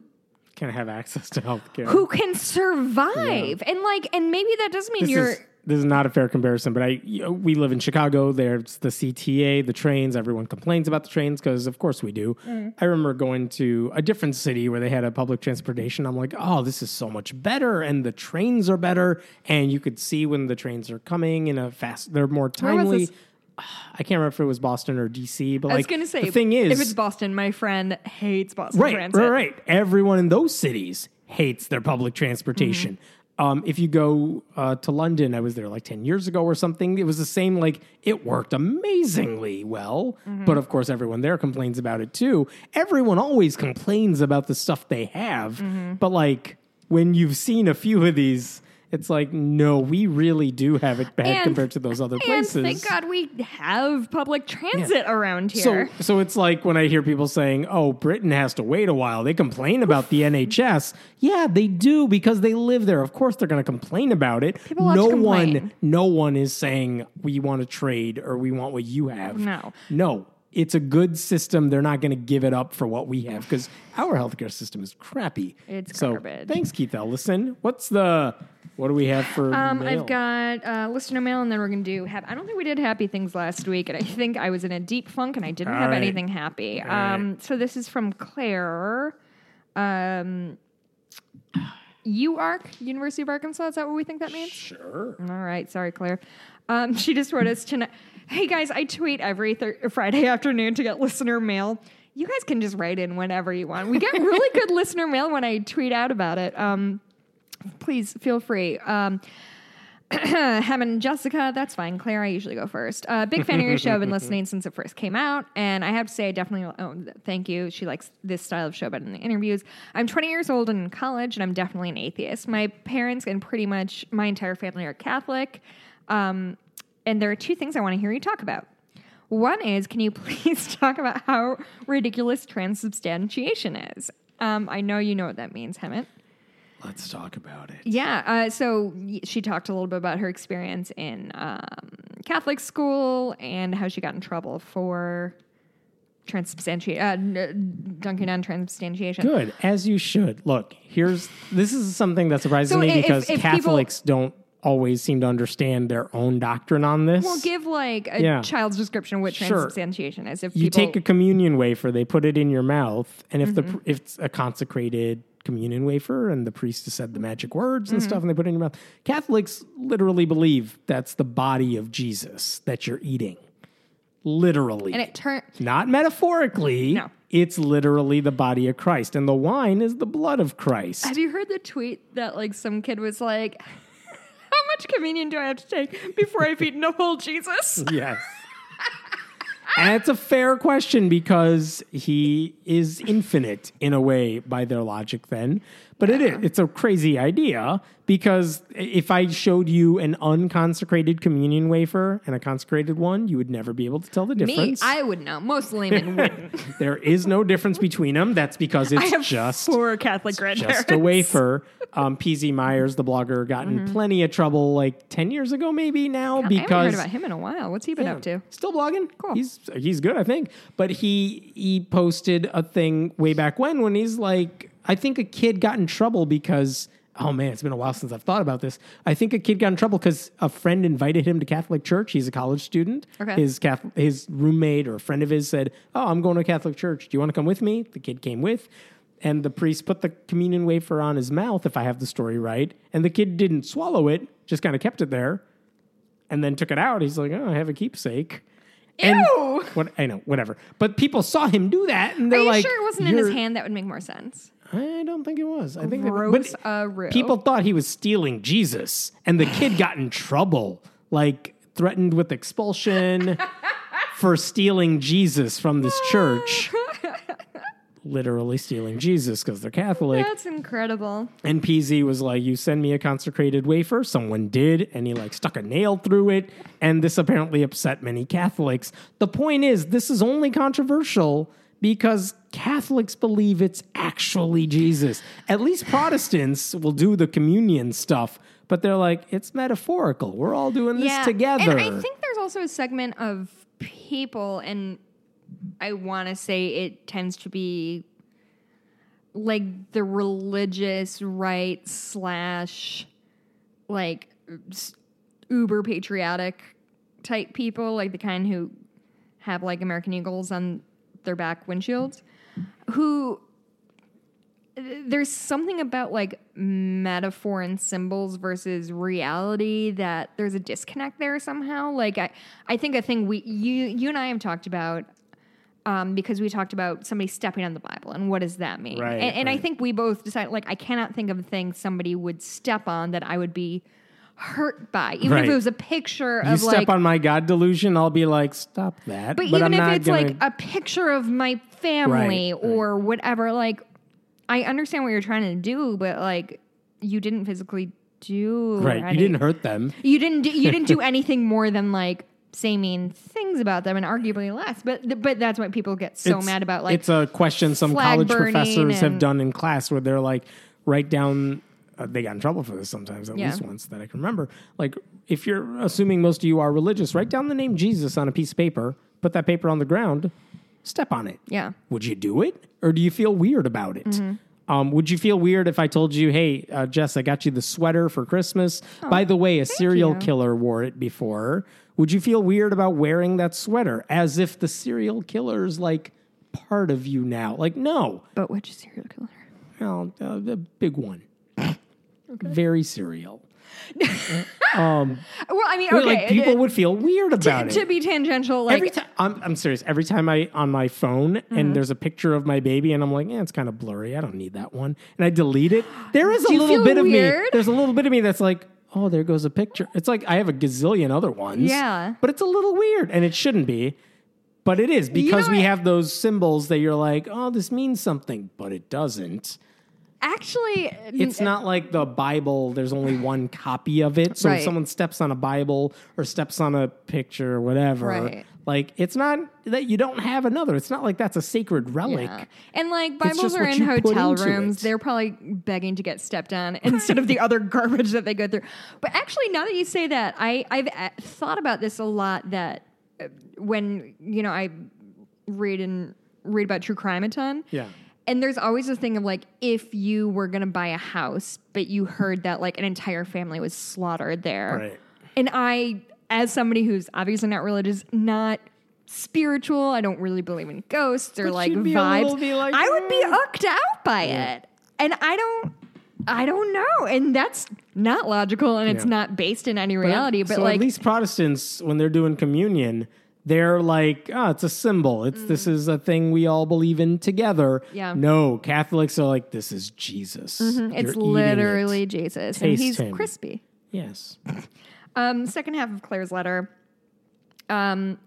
Speaker 1: Can have access to healthcare.
Speaker 2: who can survive and like and maybe that doesn't mean
Speaker 1: this
Speaker 2: you're
Speaker 1: is this is not a fair comparison, but I we live in Chicago. There's the CTA, the trains. Everyone complains about the trains because, of course, we do.
Speaker 2: Mm.
Speaker 1: I remember going to a different city where they had a public transportation. I'm like, oh, this is so much better, and the trains are better, and you could see when the trains are coming in a fast. They're more timely. I can't remember if it was Boston or DC, but
Speaker 2: I was
Speaker 1: like
Speaker 2: gonna say
Speaker 1: the thing is,
Speaker 2: if it's Boston, my friend hates Boston
Speaker 1: right,
Speaker 2: Transit.
Speaker 1: right, right. Everyone in those cities hates their public transportation.
Speaker 2: Mm-hmm.
Speaker 1: Um, if you go uh, to London, I was there like ten years ago or something. It was the same. Like it worked amazingly well,
Speaker 2: Mm-hmm.
Speaker 1: but of course, everyone there complains about it too. Everyone always complains about the stuff they have,
Speaker 2: Mm-hmm.
Speaker 1: but like when you've seen a few of these. It's like, no, we really do have it bad
Speaker 2: And-
Speaker 1: compared to those other places.
Speaker 2: Thank God we have public transit around here.
Speaker 1: so it's like when I hear people saying, "Oh, Britain has to wait a while." They complain about the NHS. Yeah, they do because they live there. Of course, they're going to complain about it.
Speaker 2: People
Speaker 1: no
Speaker 2: to
Speaker 1: one, no one is saying we want to trade or we want what you have.
Speaker 2: No.
Speaker 1: no. It's a good system. They're not going to give it up for what we have because our healthcare system is crappy.
Speaker 2: It's
Speaker 1: so,
Speaker 2: garbage.
Speaker 1: Thanks, Keith Ellison. What's the what do we have for
Speaker 2: Um,
Speaker 1: mail?
Speaker 2: I've got uh, listener mail, and then we're gonna do. Hap- I don't think we did happy things last week, and I think I was in a deep funk, and I didn't
Speaker 1: All
Speaker 2: have
Speaker 1: right.
Speaker 2: anything happy.
Speaker 1: right.
Speaker 2: Um, so this is from Claire. Um, UArk, University of Arkansas. Is that what we think that means?
Speaker 1: Sure.
Speaker 2: All right, sorry, Claire. Um, she just wrote us tonight. Hey guys, I tweet every thir- Friday afternoon to get listener mail. You guys can just write in whenever you want. We get really good listener mail when I tweet out about it. Um, please feel free. Um, Hemant and Jessica, that's fine. Claire, I usually go first. Uh, big fan of your show. I've been listening since it first came out. And I have to say, I definitely, oh, thank you. She likes this style of show better than the interviews. I'm 20 years old and in college, and I'm definitely an atheist. My parents and pretty much my entire family are Catholic. Um, and there are two things I want to hear you talk about. One is, can you please talk about how ridiculous transubstantiation is? Um, I know you know what that means, Hemant.
Speaker 1: Let's talk about it.
Speaker 2: Yeah. Uh, so she talked a little bit about her experience in um, Catholic school and how she got in trouble for transubstantiation, uh, dunking on transubstantiation.
Speaker 1: Good, as you should. Look, here's this is something that surprises
Speaker 2: So
Speaker 1: me
Speaker 2: if-
Speaker 1: because
Speaker 2: if people-
Speaker 1: Catholics don't always seem to understand their own doctrine on this.
Speaker 2: We'll give like a
Speaker 1: Yeah.
Speaker 2: child's description of what
Speaker 1: Sure.
Speaker 2: transubstantiation is. If
Speaker 1: you
Speaker 2: people,
Speaker 1: take a communion wafer, they put it in your mouth, and if
Speaker 2: Mm-hmm.
Speaker 1: the if it's a consecrated communion wafer and the priest has said the magic words
Speaker 2: Mm-hmm.
Speaker 1: and stuff, and they put it in your mouth, Catholics literally believe that's the body of Jesus that you're eating. Literally,
Speaker 2: and it turned.
Speaker 1: not metaphorically.
Speaker 2: No.
Speaker 1: It's literally the body of Christ, and the wine is the blood of Christ.
Speaker 2: Have you heard the tweet that like some kid was like, "How much communion do I have to take before I've eaten a whole Jesus?"
Speaker 1: Yes. And it's a fair question because he is infinite in a way by their logic then. But it is it's a crazy idea because if I showed you an unconsecrated communion wafer and a consecrated one, you would never be able to tell the difference. Me.
Speaker 2: I would know. Most laymen wouldn't.
Speaker 1: there is no difference between them. That's because
Speaker 2: I
Speaker 1: it's
Speaker 2: have
Speaker 1: just
Speaker 2: four Catholic grandparents.
Speaker 1: just a wafer. Um, PZ Myers, the blogger, got in plenty of trouble like 10 years ago, maybe now,
Speaker 2: Mm-hmm. I haven't heard about him in a while. What's he been up to?
Speaker 1: Still blogging.
Speaker 2: Cool.
Speaker 1: He's he's good, I think. But he he posted a thing way back when when he's like, I think a kid got in trouble because oh man, it's been a while since I've thought about this. I think a kid got in trouble because a friend invited him to Catholic church. He's a college student.
Speaker 2: Okay.
Speaker 1: His Catholic, his roommate or a friend of his said, "Oh, I'm going to Catholic church. Do you want to come with me?" The kid came with. And the priest put the communion wafer on his mouth, if I have the story right. And the kid didn't swallow it, just kind of kept it there and then took it out. He's like, "Oh, I have a keepsake." And
Speaker 2: Ew.
Speaker 1: what I know, whatever. But people saw him do that, and they're
Speaker 2: you
Speaker 1: like,
Speaker 2: sure it wasn't in his hand? That would make more sense.
Speaker 1: I don't think it was. I think, that,
Speaker 2: Gross,
Speaker 1: but
Speaker 2: uh,
Speaker 1: people thought he was stealing Jesus, and the kid got in trouble, like threatened with expulsion for stealing Jesus from this church. Literally stealing Jesus because they're Catholic.
Speaker 2: That's incredible.
Speaker 1: And PZ was like, You send me a consecrated wafer. Someone did. And he like stuck a nail through it. And this apparently upset many Catholics. The point is, this is only controversial because Catholics believe it's actually Jesus. At least Protestants will do the communion stuff, but they're like, It's metaphorical. We're all doing this together.
Speaker 2: And I think there's also a segment of people, and I want to say it tends to be like the religious right slash like uber patriotic type people, like the kind who have like American Eagles on their back windshields, who there's something about like metaphor and symbols versus reality that there's a disconnect there somehow. Like I, I think a thing we you you and I have talked about um, because we talked about somebody stepping on the Bible and what does that mean?
Speaker 1: Right,
Speaker 2: and and I think we both decided like I cannot think of a thing somebody would step on that I would be hurt by, even if it was a picture
Speaker 1: you
Speaker 2: of
Speaker 1: step
Speaker 2: like.
Speaker 1: on my God delusion, I'll be like, Stop that.
Speaker 2: but,
Speaker 1: I'm
Speaker 2: even if
Speaker 1: not
Speaker 2: it's
Speaker 1: gonna-
Speaker 2: like a picture of my family
Speaker 1: Right, right.
Speaker 2: or whatever, like I understand what you're trying to do, but like you didn't physically do
Speaker 1: Right. You didn't hurt them.
Speaker 2: You didn't. Do, you didn't do anything more than like say mean things about them, and arguably less. But but that's what people get so
Speaker 1: It's-
Speaker 2: mad about. Like
Speaker 1: it's a question some college professors have done in class where they're like, write down. Uh, they got in trouble for this sometimes, at
Speaker 2: Yeah.
Speaker 1: least once that I can remember. Like, if you're assuming most of you are religious, write down the name Jesus on a piece of paper, put that paper on the ground, step on it.
Speaker 2: yeah.
Speaker 1: Would you do it, or do you feel weird about it?
Speaker 2: Mm-hmm.
Speaker 1: Um, would you feel weird if I told you, "Hey, uh, Jess, I got you the sweater for Christmas"? By the way, a serial
Speaker 2: Oh, you.
Speaker 1: killer wore it before. Would you feel weird about wearing that sweater as if the serial killer's like part of you now? Like, no,
Speaker 2: But which serial killer?
Speaker 1: well, uh, the big one, very serial.
Speaker 2: Well, I mean, okay.
Speaker 1: like people
Speaker 2: it-
Speaker 1: would feel weird about
Speaker 2: to,
Speaker 1: it.
Speaker 2: to be tangential, like
Speaker 1: every time I'm, I'm serious. Every time I on my phone
Speaker 2: Mm-hmm.
Speaker 1: and there's a picture of my baby and I'm like, yeah, it's kind of blurry. I don't need that one, and I delete it. There is a little bit of me. There's a little bit of me that's like, oh, there goes a picture. It's like I have a gazillion other ones.
Speaker 2: Yeah.
Speaker 1: but it's a little weird, and it shouldn't be. But it is because
Speaker 2: know
Speaker 1: we have those symbols that you're like, oh, this means something, but it doesn't.
Speaker 2: Actually,
Speaker 1: It's not like the Bible, there's only one copy of it. So if someone steps on a Bible or steps on a picture or whatever,
Speaker 2: Right.
Speaker 1: like it's not that you don't have another. It's not like that's a sacred relic.
Speaker 2: Yeah. And like Bibles
Speaker 1: just
Speaker 2: are
Speaker 1: what
Speaker 2: in
Speaker 1: you put
Speaker 2: hotel
Speaker 1: into
Speaker 2: rooms,
Speaker 1: it.
Speaker 2: they're probably begging to get stepped on instead of the other garbage that they go through. But actually, now that you say that, I I've uh, thought about this a lot. That uh, when you know I read and read about true crime a ton.
Speaker 1: Yeah.
Speaker 2: And there's always a thing of like, if you were gonna buy a house, but you heard that like an entire family was slaughtered there,
Speaker 1: Right.
Speaker 2: and I, as somebody who's obviously not religious, not spiritual, I don't really believe in ghosts or
Speaker 1: But
Speaker 2: like
Speaker 1: be
Speaker 2: vibes.
Speaker 1: be like,
Speaker 2: I would be
Speaker 1: "Eh."
Speaker 2: ucked out by it, and I don't. I don't know, and that's not logical, and it's not based in any reality. But
Speaker 1: so
Speaker 2: like,
Speaker 1: at least Protestants, when they're doing communion, they're like, oh, it's a symbol. It's this is a thing we all believe in together.
Speaker 2: Mm. Yeah.
Speaker 1: No, Catholics are like, this is Jesus.
Speaker 2: it's
Speaker 1: You're eating it."
Speaker 2: literally Jesus, and he's
Speaker 1: him.
Speaker 2: crispy.
Speaker 1: Yes.
Speaker 2: Um, second half of Claire's letter. Um,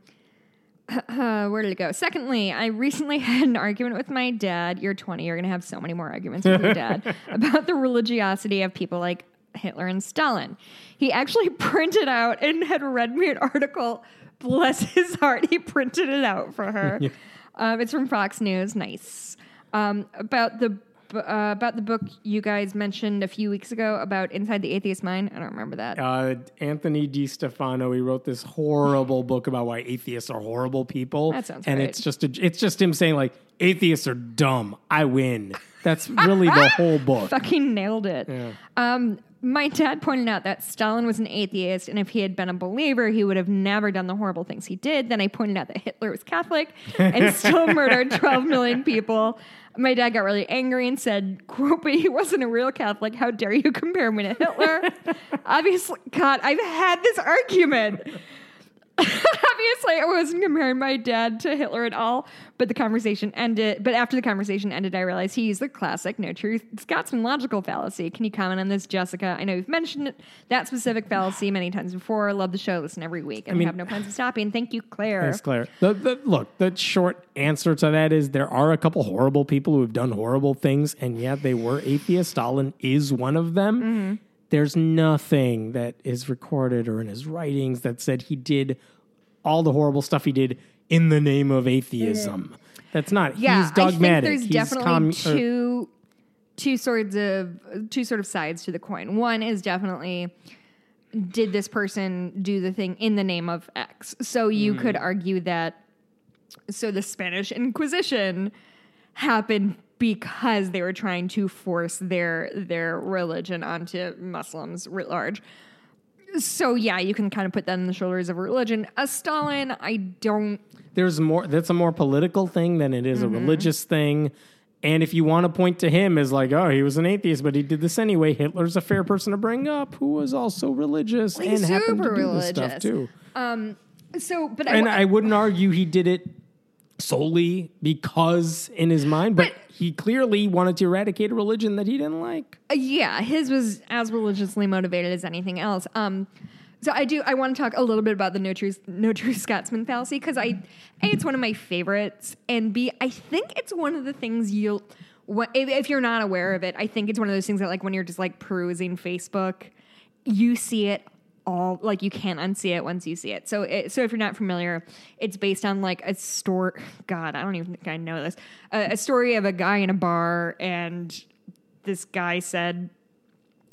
Speaker 2: where did it go? Secondly, I recently had an argument with my dad. You're 20. You're going to have so many more arguments with your dad about the religiosity of people like Hitler and Stalin. He actually printed out and had read me an article. Bless his heart, he printed it out for her. um, it's from Fox News. Nice. Um, about the uh, about the book you guys mentioned a few weeks ago about Inside the Atheist Mind. I don't remember that.
Speaker 1: Uh, Anthony DeStefano, he wrote this horrible book about why atheists are horrible people.
Speaker 2: That sounds
Speaker 1: and
Speaker 2: right.
Speaker 1: it's just a, it's just him saying like atheists are dumb. I win. That's really the whole book.
Speaker 2: fucking nailed it. Um, my dad pointed out that Stalin was an atheist, and if he had been a believer, he would have never done the horrible things he did. Then I pointed out that Hitler was Catholic and still murdered 12 million people. My dad got really angry and said, quote, but he wasn't a real Catholic. How dare you compare me to Hitler? Obviously, God, I've had this argument. Obviously, I wasn't comparing my dad to Hitler at all, but the conversation ended. But after the conversation ended, I realized he used the classic no true Scotsman logical fallacy. Can you comment on this, Jessica? I know you've mentioned it, that specific fallacy many times before. Love the show, listen every week, and
Speaker 1: mean-
Speaker 2: have no plans of stopping. Thank you, Claire.
Speaker 1: Thanks, Claire. The, the, look, the short answer to that is there are a couple horrible people who have done horrible things, and yet they were atheists. Stalin is one of them.
Speaker 2: Mm-hmm.
Speaker 1: There's nothing that is recorded or in his writings that said he did all the horrible stuff he did in the name of atheism. That's not.
Speaker 2: Yeah,
Speaker 1: he's dogmatic.
Speaker 2: I think there's
Speaker 1: He's
Speaker 2: definitely
Speaker 1: or-
Speaker 2: two two sorts of two sort of sides to the coin. One is definitely did this person do the thing in the name of X? So you
Speaker 1: Mm-hmm.
Speaker 2: could argue that so the Spanish Inquisition happened because they were trying to force their their religion onto Muslims writ large. So yeah, you can kind of put that in the shoulders of religion. A Stalin, I don't
Speaker 1: there's more that's a more political thing than it is
Speaker 2: Mm-hmm.
Speaker 1: a religious thing and if you want to point to him as like oh he was an atheist but he did this anyway hitler's a fair person to bring up who was also religious
Speaker 2: He's
Speaker 1: and happened to do this stuff too
Speaker 2: so but
Speaker 1: and
Speaker 2: I,
Speaker 1: i wouldn't argue he did it solely because in his mind but, he clearly wanted to eradicate a religion that he didn't like
Speaker 2: Uh, yeah, his was as religiously motivated as anything else. Um, so I do. I want to talk a little bit about the no true, no true Scotsman fallacy because I, a, it's one of my favorites, and b, I think it's one of the things you'll, if, if you're not aware of it, I think it's one of those things that like when you're just like perusing Facebook, you see it all like you can't unsee it once you see it. So it, so if you're not familiar, it's based on like a story. God, I don't even think I know this. A, a story of a guy in a bar, and this guy said.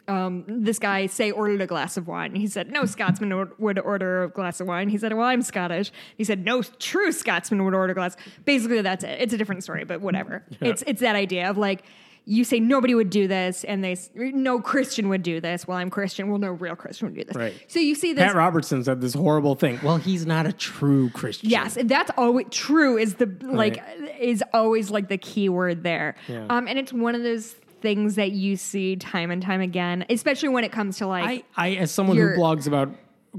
Speaker 2: Um, this guy say ordered a glass of wine. He said no Scotsman would, would order a glass of wine. He said, "Well, I'm Scottish." He said, "No true Scotsman would order a glass." Basically, that's it. It's a different story, but whatever. It's it's that idea of like you say nobody would do this, and they no Christian would do this. Well, I'm Christian. Well, no real Christian would do this.
Speaker 1: Right.
Speaker 2: So you see this.
Speaker 1: Pat Robertson said this horrible thing. Well, he's not a true Christian.
Speaker 2: Yes, that's always true. Is the like is always like the key word there.
Speaker 1: Yeah.
Speaker 2: Um, and it's one of those things that you see time and time again, especially when it comes to like
Speaker 1: I, I as someone who
Speaker 2: Uh-huh.
Speaker 1: blogs about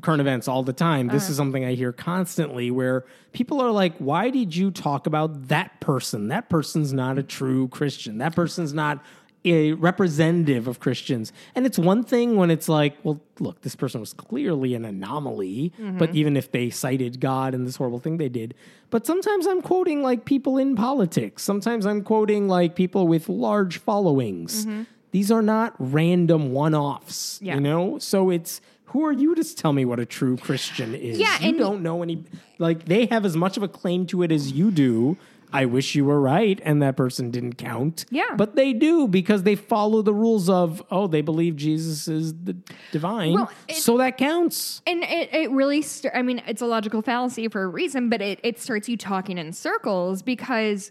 Speaker 1: current events all the time, this is something I hear constantly where people are like, Why did you talk about that person? That person's not a true Christian. That person's not a representative of Christians. And it's one thing when it's like, well, look, this person was clearly an anomaly,
Speaker 2: Mm-hmm.
Speaker 1: but even if they cited God and this horrible thing they did. But sometimes I'm quoting like people in politics. Sometimes I'm quoting like people with large followings. These are not random one offs,
Speaker 2: Mm-hmm. Yeah.
Speaker 1: you know? So it's who are you to tell me what a true Christian is?
Speaker 2: Yeah,
Speaker 1: you don't know any like they have as much of a claim to it as you do. I wish you were right and that person didn't count.
Speaker 2: Yeah.
Speaker 1: But they do because they follow the rules of, oh, they believe Jesus is the divine.
Speaker 2: Well, it-
Speaker 1: so that counts.
Speaker 2: And it, it really, st- I mean, it's a logical fallacy for a reason, but it, it starts you talking in circles because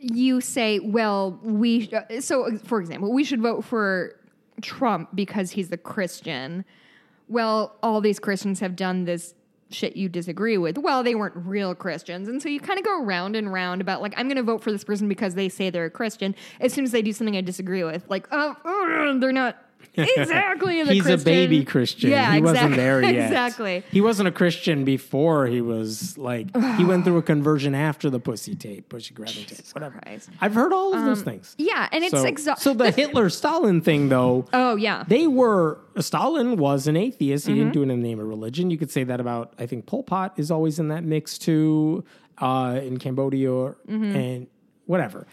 Speaker 2: you say, well, we, so for example, we should vote for Trump because he's the Christian. Well, all these Christians have done this shit you disagree with. Well, they weren't real Christians. And so you kind of go round and round about, like, I'm going to vote for this person because they say they're a Christian. As soon as they do something I disagree with, like, oh, uh, they're not exactly the
Speaker 1: He's
Speaker 2: Christian.
Speaker 1: a baby Christian.
Speaker 2: Yeah,
Speaker 1: he
Speaker 2: exactly.
Speaker 1: wasn't there yet.
Speaker 2: exactly.
Speaker 1: He wasn't a Christian before he was like he went through a conversion after the pussy tape, pussy grabbing tape, whatever.
Speaker 2: Christ. Um,
Speaker 1: I've heard all of those things.
Speaker 2: Yeah, and it's
Speaker 1: so,
Speaker 2: exa-
Speaker 1: so the Hitler Stalin thing though,
Speaker 2: Oh yeah.
Speaker 1: they were Stalin was an atheist. He
Speaker 2: Mm-hmm.
Speaker 1: didn't do it in the name of religion. You could say that about I think Pol Pot is always in that mix too, uh, in Cambodia and whatever.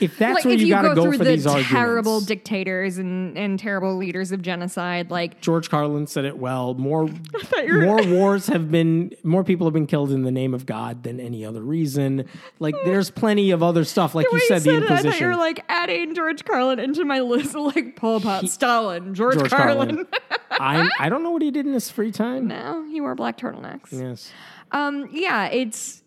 Speaker 1: If that's
Speaker 2: like
Speaker 1: where
Speaker 2: if
Speaker 1: you,
Speaker 2: you
Speaker 1: got to
Speaker 2: go
Speaker 1: go
Speaker 2: through
Speaker 1: for
Speaker 2: the
Speaker 1: these
Speaker 2: terrible
Speaker 1: arguments.
Speaker 2: dictators and, and terrible leaders of genocide, like
Speaker 1: George Carlin said it well. More more wars have been more people have been killed in the name of God than any other reason. Like there's plenty of other stuff. Like you
Speaker 2: way
Speaker 1: said, the
Speaker 2: it, I thought you
Speaker 1: Inquisition.
Speaker 2: were like adding George Carlin into my list of like Pol Pot, Stalin, George,
Speaker 1: George
Speaker 2: Carlin.
Speaker 1: Carlin. I I don't know what he did in his free time.
Speaker 2: no, he wore black turtlenecks.
Speaker 1: Yes.
Speaker 2: Um, yeah, it's.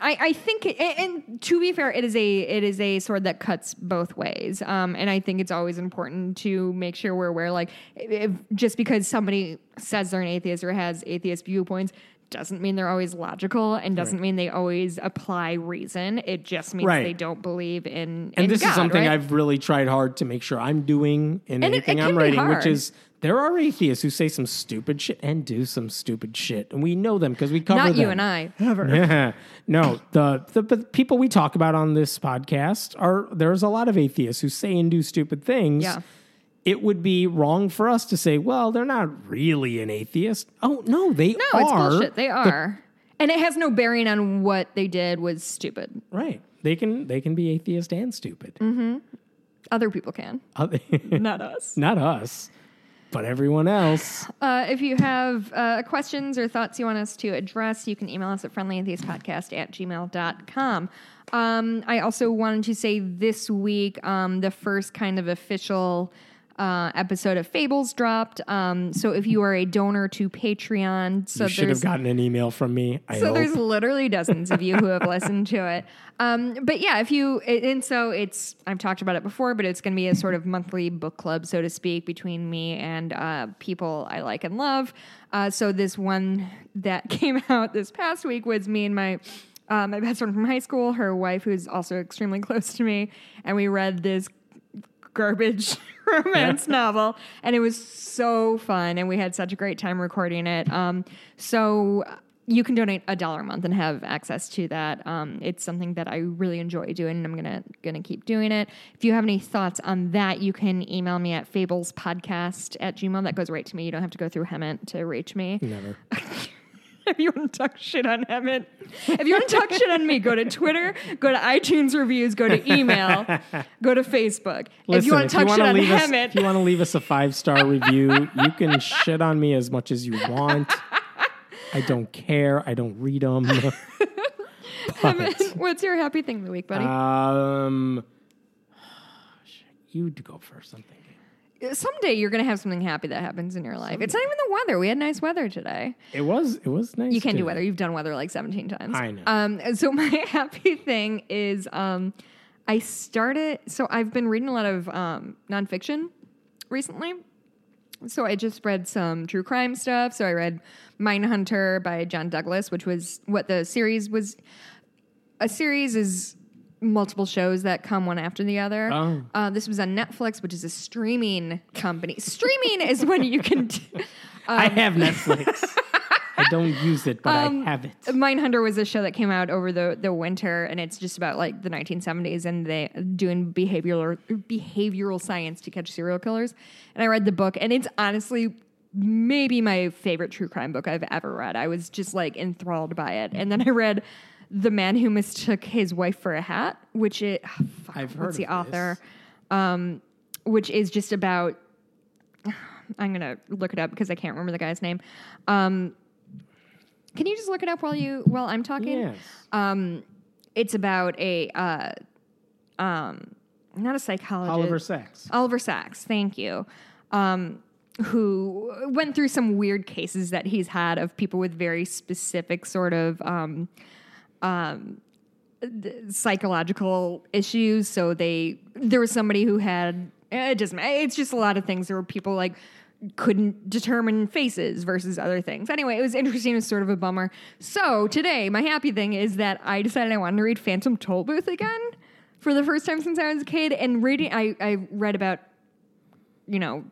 Speaker 2: I, I think, it, and, to be fair, it is a it is a sword that cuts both ways. Um, and I think it's always important to make sure we're aware. Like, if, just because somebody says they're an atheist or has atheist viewpoints, doesn't mean they're always logical, and doesn't mean they always apply reason. It just means
Speaker 1: Right.
Speaker 2: they don't believe in.
Speaker 1: And
Speaker 2: in
Speaker 1: this
Speaker 2: God,
Speaker 1: is something
Speaker 2: right?
Speaker 1: I've really tried hard to make sure I'm doing in
Speaker 2: And
Speaker 1: anything
Speaker 2: it
Speaker 1: I'm writing, which is there are atheists who say some stupid shit and do some stupid shit, and we know them because we cover them.
Speaker 2: Not
Speaker 1: them.
Speaker 2: you and I. ever.
Speaker 1: Yeah. No, the, the the people we talk about on this podcast are there's a lot of atheists who say and do stupid things.
Speaker 2: Yeah.
Speaker 1: It would be wrong for us to say, well, they're not really an atheist. Oh no, they
Speaker 2: No,
Speaker 1: are.
Speaker 2: it's bullshit. They
Speaker 1: The-
Speaker 2: are. and it has no bearing on what they did was stupid.
Speaker 1: right. They can they can be atheist and stupid. Mm-hmm.
Speaker 2: Other people can, not us.
Speaker 1: not us, but everyone else.
Speaker 2: Uh, if you have uh, questions or thoughts you want us to address, you can email us at friendlyatheistpodcast at gmail.com. Um, I also wanted to say this week, um, the first kind of official uh, episode of Fables dropped. Um, so if you are a donor to Patreon, so
Speaker 1: you should have gotten an email from me. I
Speaker 2: so
Speaker 1: hope.
Speaker 2: there's literally dozens of you who have listened to it. Um, but yeah, if you and so it's I've talked about it before, but it's going to be a sort of monthly book club, so to speak, between me and uh, people I like and love. Uh, so this one that came out this past week was me and my. Uh, my best friend from high school, her wife, who's also extremely close to me, and we read this garbage romance novel and it was so fun and we had such a great time recording it. Um, so you can donate a dollar a month and have access to that. Um, it's something that i really enjoy doing and i'm gonna gonna keep doing it. If you have any thoughts on that you can email me at fables podcast at gmail. That goes right to me. You don't have to go through hemant to reach me.
Speaker 1: Never.
Speaker 2: if you want to talk shit on Hemant, if you want to talk shit on me, go to Twitter, go to iTunes reviews, go to email, go to Facebook.
Speaker 1: Listen,
Speaker 2: if you want to talk shit on
Speaker 1: leave us,
Speaker 2: Hemant,
Speaker 1: if you want to leave us a five star review, you can shit on me as much as you want. I don't care. I don't read them.
Speaker 2: Hemant, what's your happy thing of the week, buddy?
Speaker 1: um, you go first. I'm thinking.
Speaker 2: Someday you're going to have something happy that happens in your life. It's not even the weather. We had nice weather today.
Speaker 1: It was. It was nice.
Speaker 2: You can't do weather. You've done weather like 17 times.
Speaker 1: I know.
Speaker 2: Um, so my happy thing is um, I started, so I've been reading a lot of um, nonfiction recently. So I just read some true crime stuff. So I read Mindhunter by John Douglas, which was what the series was. A series is multiple shows that come one after the other.
Speaker 1: Oh.
Speaker 2: Uh, this was on Netflix, which is a streaming company. streaming is when you can.
Speaker 1: I have Netflix. I don't use it, but
Speaker 2: Um,
Speaker 1: I have it.
Speaker 2: Mindhunter was a show that came out over the, the winter, and it's just about like the 1970s and they doing behavioral behavioral science to catch serial killers. And I read the book, and it's honestly maybe my favorite true crime book I've ever read. I was just like enthralled by it, and then I read The Man Who Mistook His Wife for a Hat, which it oh, fuck,
Speaker 1: I've
Speaker 2: what's
Speaker 1: heard
Speaker 2: the author, um, which is just about. I'm gonna look it up because I can't remember the guy's name. Um, can you just look it up while you while I'm talking?
Speaker 1: Yes.
Speaker 2: Um, it's about a uh, um, not a psychologist.
Speaker 1: Oliver Sacks.
Speaker 2: Oliver Sacks. Thank you. Um, who went through some weird cases that he's had of people with very specific sort of um, um, psychological issues. So they there was somebody who had eh, it doesn't. It's just a lot of things. There were people like couldn't determine faces versus other things. Anyway, it was interesting. It was sort of a bummer. So today, my happy thing is that I decided I wanted to read Phantom Tollbooth again for the first time since I was a kid. And reading, I, I read about, you know,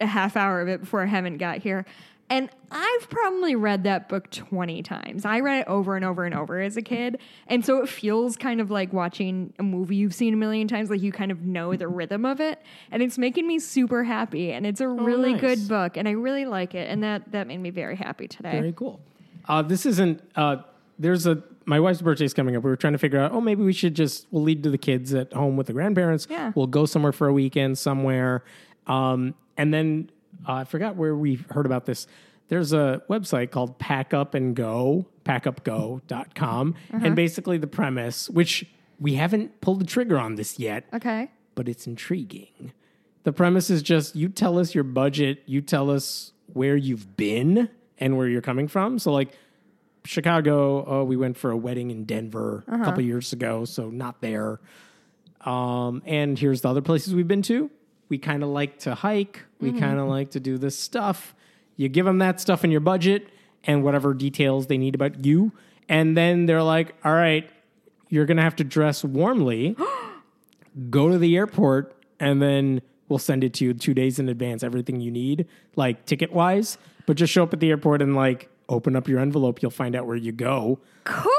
Speaker 2: a half hour of it before Hemant got here. And I've probably read that book 20 times. I read it over and over and over as a kid. And so it feels kind of like watching a movie you've seen a million times, like you kind of know the rhythm of it. And it's making me super happy. And it's a really
Speaker 1: nice.
Speaker 2: good book. And I really like it. And that, that made me very happy today.
Speaker 1: Very cool. Uh, this isn't. Uh, there's a. My wife's birthday's coming up. We were trying to figure out. Oh, maybe we should just. We'll lead to the kids at home with the grandparents.
Speaker 2: Yeah.
Speaker 1: We'll go somewhere for a weekend somewhere. Um, and then uh, I forgot where we heard about this. There's a website called Pack Up and Go, packupgo.com. And basically the premise, which we haven't pulled the trigger on this yet,
Speaker 2: okay.
Speaker 1: but it's intriguing. The premise is just you tell us your budget, you tell us where you've been and where you're coming from. So, like Chicago, oh, we went for a wedding in Denver a couple years ago, so not there. Um, and here's the other places we've been to. We kind of like to hike, we mm-hmm. kind of like to do this stuff. You give them that stuff in your budget and whatever details they need about you. And then they're like, all right, you're going to have to dress warmly go to the airport and then we'll send it to you two days in advance everything you need like ticket wise but just show up at the airport and like open up your envelope you'll find out where you go
Speaker 2: Cool.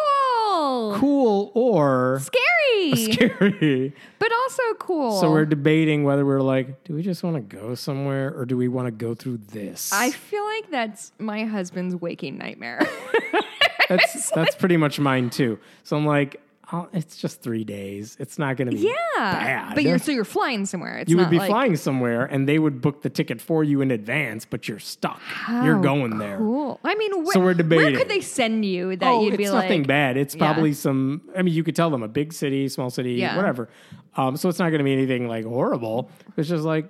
Speaker 1: Cool or
Speaker 2: Scary.
Speaker 1: scary
Speaker 2: But also cool.
Speaker 1: so we're debating whether we're like do we just want to go somewhere or do we want to go through this
Speaker 2: I feel like that's my husband's waking nightmare.
Speaker 1: that's that's pretty much mine too so i'm like oh, it's just three days it's not gonna be
Speaker 2: yeah.
Speaker 1: bad
Speaker 2: But you're so you're flying somewhere. It's
Speaker 1: you would be
Speaker 2: like,
Speaker 1: flying somewhere and they would book the ticket for you in advance, but you're stuck. you're
Speaker 2: Oh,
Speaker 1: going there.
Speaker 2: Cool. I mean, wh-
Speaker 1: So we're debating.
Speaker 2: Where could they send you that
Speaker 1: Oh,
Speaker 2: you'd
Speaker 1: it's
Speaker 2: be
Speaker 1: nothing bad. It's
Speaker 2: Yeah.
Speaker 1: probably some. I mean, you could tell them a big city, small city,
Speaker 2: Yeah.
Speaker 1: whatever. Um, so it's not going to be anything like horrible. It's just like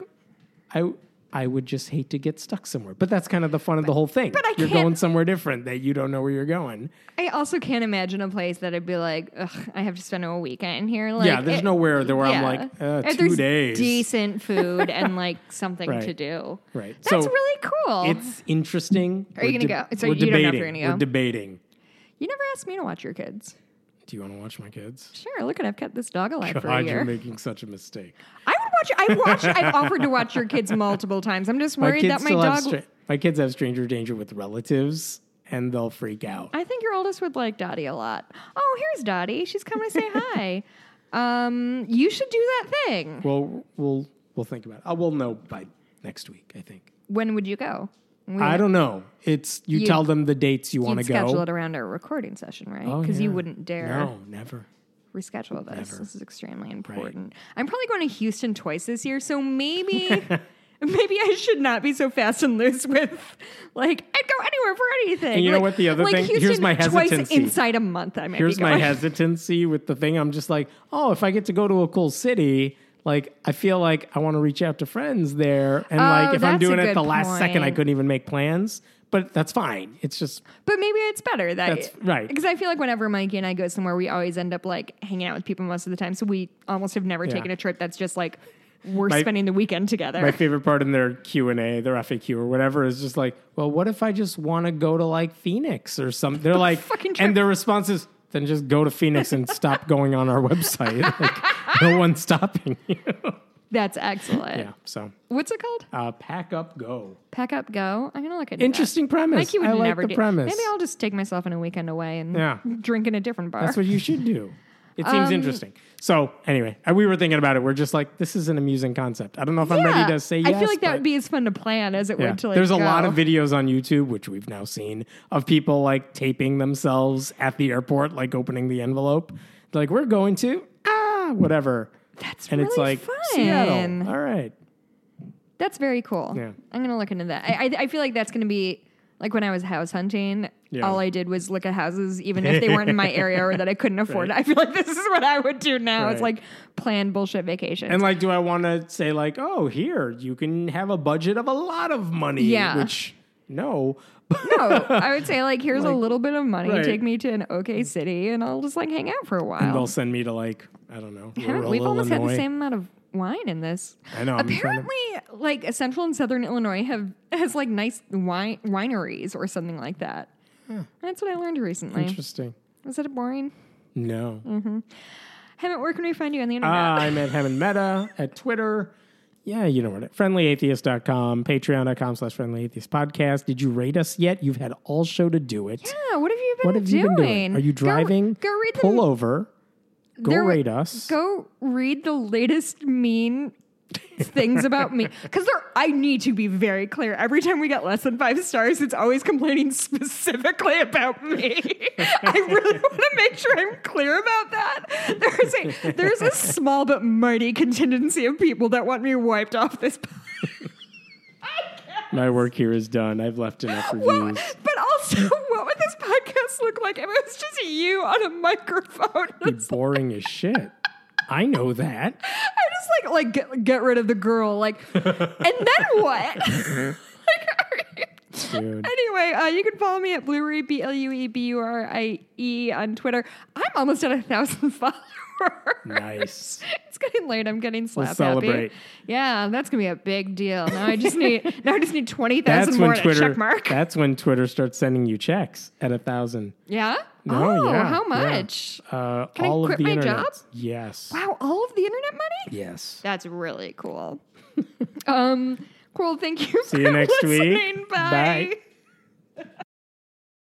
Speaker 1: I. I would just hate to get stuck somewhere, but that's kind of the fun of the whole thing.
Speaker 2: but I
Speaker 1: you're going somewhere different that you don't know where you're going.
Speaker 2: I also can't imagine a place that I'd be like, Ugh, I have to spend a weekend here. Like,
Speaker 1: yeah, there's
Speaker 2: it-
Speaker 1: nowhere there where I'm like uh, two
Speaker 2: there's
Speaker 1: days.
Speaker 2: decent food and like something
Speaker 1: Right.
Speaker 2: to do.
Speaker 1: Right.
Speaker 2: That's
Speaker 1: So
Speaker 2: really cool.
Speaker 1: It's interesting.
Speaker 2: Are you
Speaker 1: We're
Speaker 2: gonna go? So
Speaker 1: we're
Speaker 2: you don't know if
Speaker 1: debating.
Speaker 2: you're gonna go?
Speaker 1: We're debating.
Speaker 2: you never asked me to watch your kids.
Speaker 1: Do you want to watch my kids?
Speaker 2: Sure, look at I've kept this dog alive for a
Speaker 1: God,
Speaker 2: year.
Speaker 1: you're making such a mistake.
Speaker 2: I watch. I've watched. I've offered to watch your kids multiple times. I'm just worried
Speaker 1: kids
Speaker 2: that my dog.
Speaker 1: stra- my kids have stranger danger with relatives, and they'll freak out.
Speaker 2: I think your oldest would like Dottie a lot. Oh, here's Dottie. She's coming to say hi. Um, you should do that thing.
Speaker 1: Well, we'll we'll think about it. Uh, we'll know by next week. I think
Speaker 2: When would you go?
Speaker 1: I don't know. It's you,
Speaker 2: You-
Speaker 1: tell them the dates you want to go.
Speaker 2: schedule it around our recording session, right?
Speaker 1: Oh,
Speaker 2: Because you wouldn't dare
Speaker 1: No, never.
Speaker 2: Reschedule this.
Speaker 1: Never.
Speaker 2: This is extremely important. I'm probably going to Houston twice this year, so maybe maybe I should not be so fast and loose with like I'd go anywhere for anything.
Speaker 1: And you know what the other
Speaker 2: like
Speaker 1: thing-
Speaker 2: Houston
Speaker 1: here's my
Speaker 2: twice
Speaker 1: hesitancy.
Speaker 2: inside a month. I might
Speaker 1: Here's my hesitancy with the thing. I'm just like, oh, if I get to go to a cool city, like I feel like I want to reach out to friends there, and like
Speaker 2: Oh,
Speaker 1: if I'm doing it the last second, I couldn't even make plans. But that's fine. It's just
Speaker 2: But maybe it's better that
Speaker 1: That's right.
Speaker 2: Because I feel like whenever Mikey and I go somewhere, we always end up like hanging out with people most of the time. So we almost have never
Speaker 1: Yeah.
Speaker 2: taken a trip that's just like we're
Speaker 1: My-
Speaker 2: spending the weekend together.
Speaker 1: my favorite part in their Q and A, their FAQ or whatever, is just like, well, what if I just want to go to like Phoenix or something? They're like, and their response is, then just go to Phoenix and stop going on our website. Like, no one's stopping you.
Speaker 2: That's excellent.
Speaker 1: yeah. So
Speaker 2: What's it called?
Speaker 1: uh, pack up, go.
Speaker 2: Pack up, go. I'm gonna look at
Speaker 1: Interesting premise.
Speaker 2: Mikey would
Speaker 1: I like
Speaker 2: never
Speaker 1: the
Speaker 2: do.
Speaker 1: premise.
Speaker 2: Maybe I'll just take myself on a weekend away and
Speaker 1: Yeah.
Speaker 2: drink in a different bar.
Speaker 1: That's what you should do. It
Speaker 2: Um,
Speaker 1: seems interesting. So anyway, we were thinking about it. We're just like, this is an amusing concept. I don't know if I'm ready to say yes.
Speaker 2: I feel like that would be as fun to plan as it
Speaker 1: Yeah.
Speaker 2: would to like.
Speaker 1: There's a
Speaker 2: go.
Speaker 1: lot of videos on YouTube, which we've now seen, of people like taping themselves at the airport, like opening the envelope. They're like, we're going to ah whatever,
Speaker 2: That's
Speaker 1: and
Speaker 2: really
Speaker 1: it's like
Speaker 2: fun.
Speaker 1: Seattle. All right,
Speaker 2: That's very cool.
Speaker 1: Yeah.
Speaker 2: I'm gonna look into that. I, I, I feel like that's gonna be like when I was house hunting.
Speaker 1: Yeah.
Speaker 2: All I did was look at houses, even if they weren't in my area or that I couldn't afford. I feel like this is what I would do now. It's like plan bullshit vacations.
Speaker 1: and like, do I want to say like, oh, here you can have a budget of a lot of money?
Speaker 2: Yeah.
Speaker 1: which no,
Speaker 2: no, I would say like here's a little bit of money.
Speaker 1: right.
Speaker 2: Take me to an okay city, and I'll just like hang out for a while.
Speaker 1: and they'll send me to like I don't know,
Speaker 2: Haven't- We've almost had the same amount of wine in this.
Speaker 1: I know, I'm to-
Speaker 2: Apparently, like central and southern Illinois have has like nice wine wineries or something like that. That's what I learned recently.
Speaker 1: Interesting.
Speaker 2: Was that boring?
Speaker 1: No.
Speaker 2: Mm-hmm. Hemant, where can we find you on the internet?
Speaker 1: Uh, I'm at Hemant Mehta at Twitter. Yeah, you know what? Friendlyatheist.com, patreon.com slash friendlyatheist podcast. Did you rate us yet? You've had all show to do it.
Speaker 2: yeah, what have you been doing?
Speaker 1: what have
Speaker 2: doing?
Speaker 1: you been doing? Are you
Speaker 2: Go-
Speaker 1: driving?
Speaker 2: Go, read the
Speaker 1: Pull over. Go
Speaker 2: There-
Speaker 1: rate us.
Speaker 2: Go read the latest mean things about me because there. I need to be very clear. Every time we get less than five stars, it's always complaining specifically about me. I really want to make sure I'm clear about that. There's a there's a small but mighty contingency of people that want me wiped off this.
Speaker 1: My work here is done. I've left enough reviews.
Speaker 2: but also, what would this podcast look like if it was just you on a microphone?
Speaker 1: It'd Be boring as shit. I know that.
Speaker 2: I just like like get, get rid of the girl, like, and then what? like,
Speaker 1: Dude.
Speaker 2: anyway, uh, you can follow me at Blueberry B L U E B U R I E on Twitter. I'm almost at a thousand followers.
Speaker 1: Nice.
Speaker 2: It's getting late. I'm getting slap
Speaker 1: celebrate.
Speaker 2: happy. Yeah, that's gonna be a big deal. Now I just need now I just need twenty
Speaker 1: That's
Speaker 2: thousand more
Speaker 1: when Twitter.
Speaker 2: check mark.
Speaker 1: That's when Twitter starts sending you checks at a thousand.
Speaker 2: yeah.
Speaker 1: No,
Speaker 2: oh,
Speaker 1: yeah,
Speaker 2: how
Speaker 1: yeah.
Speaker 2: much?
Speaker 1: Uh,
Speaker 2: Can I
Speaker 1: all
Speaker 2: quit
Speaker 1: of the
Speaker 2: my
Speaker 1: internet.
Speaker 2: job?
Speaker 1: Yes.
Speaker 2: Wow, all of the internet money?
Speaker 1: Yes.
Speaker 2: That's really cool. um, cool. Thank you.
Speaker 1: See
Speaker 2: for
Speaker 1: you next week.
Speaker 2: listening. Bye.
Speaker 1: Bye.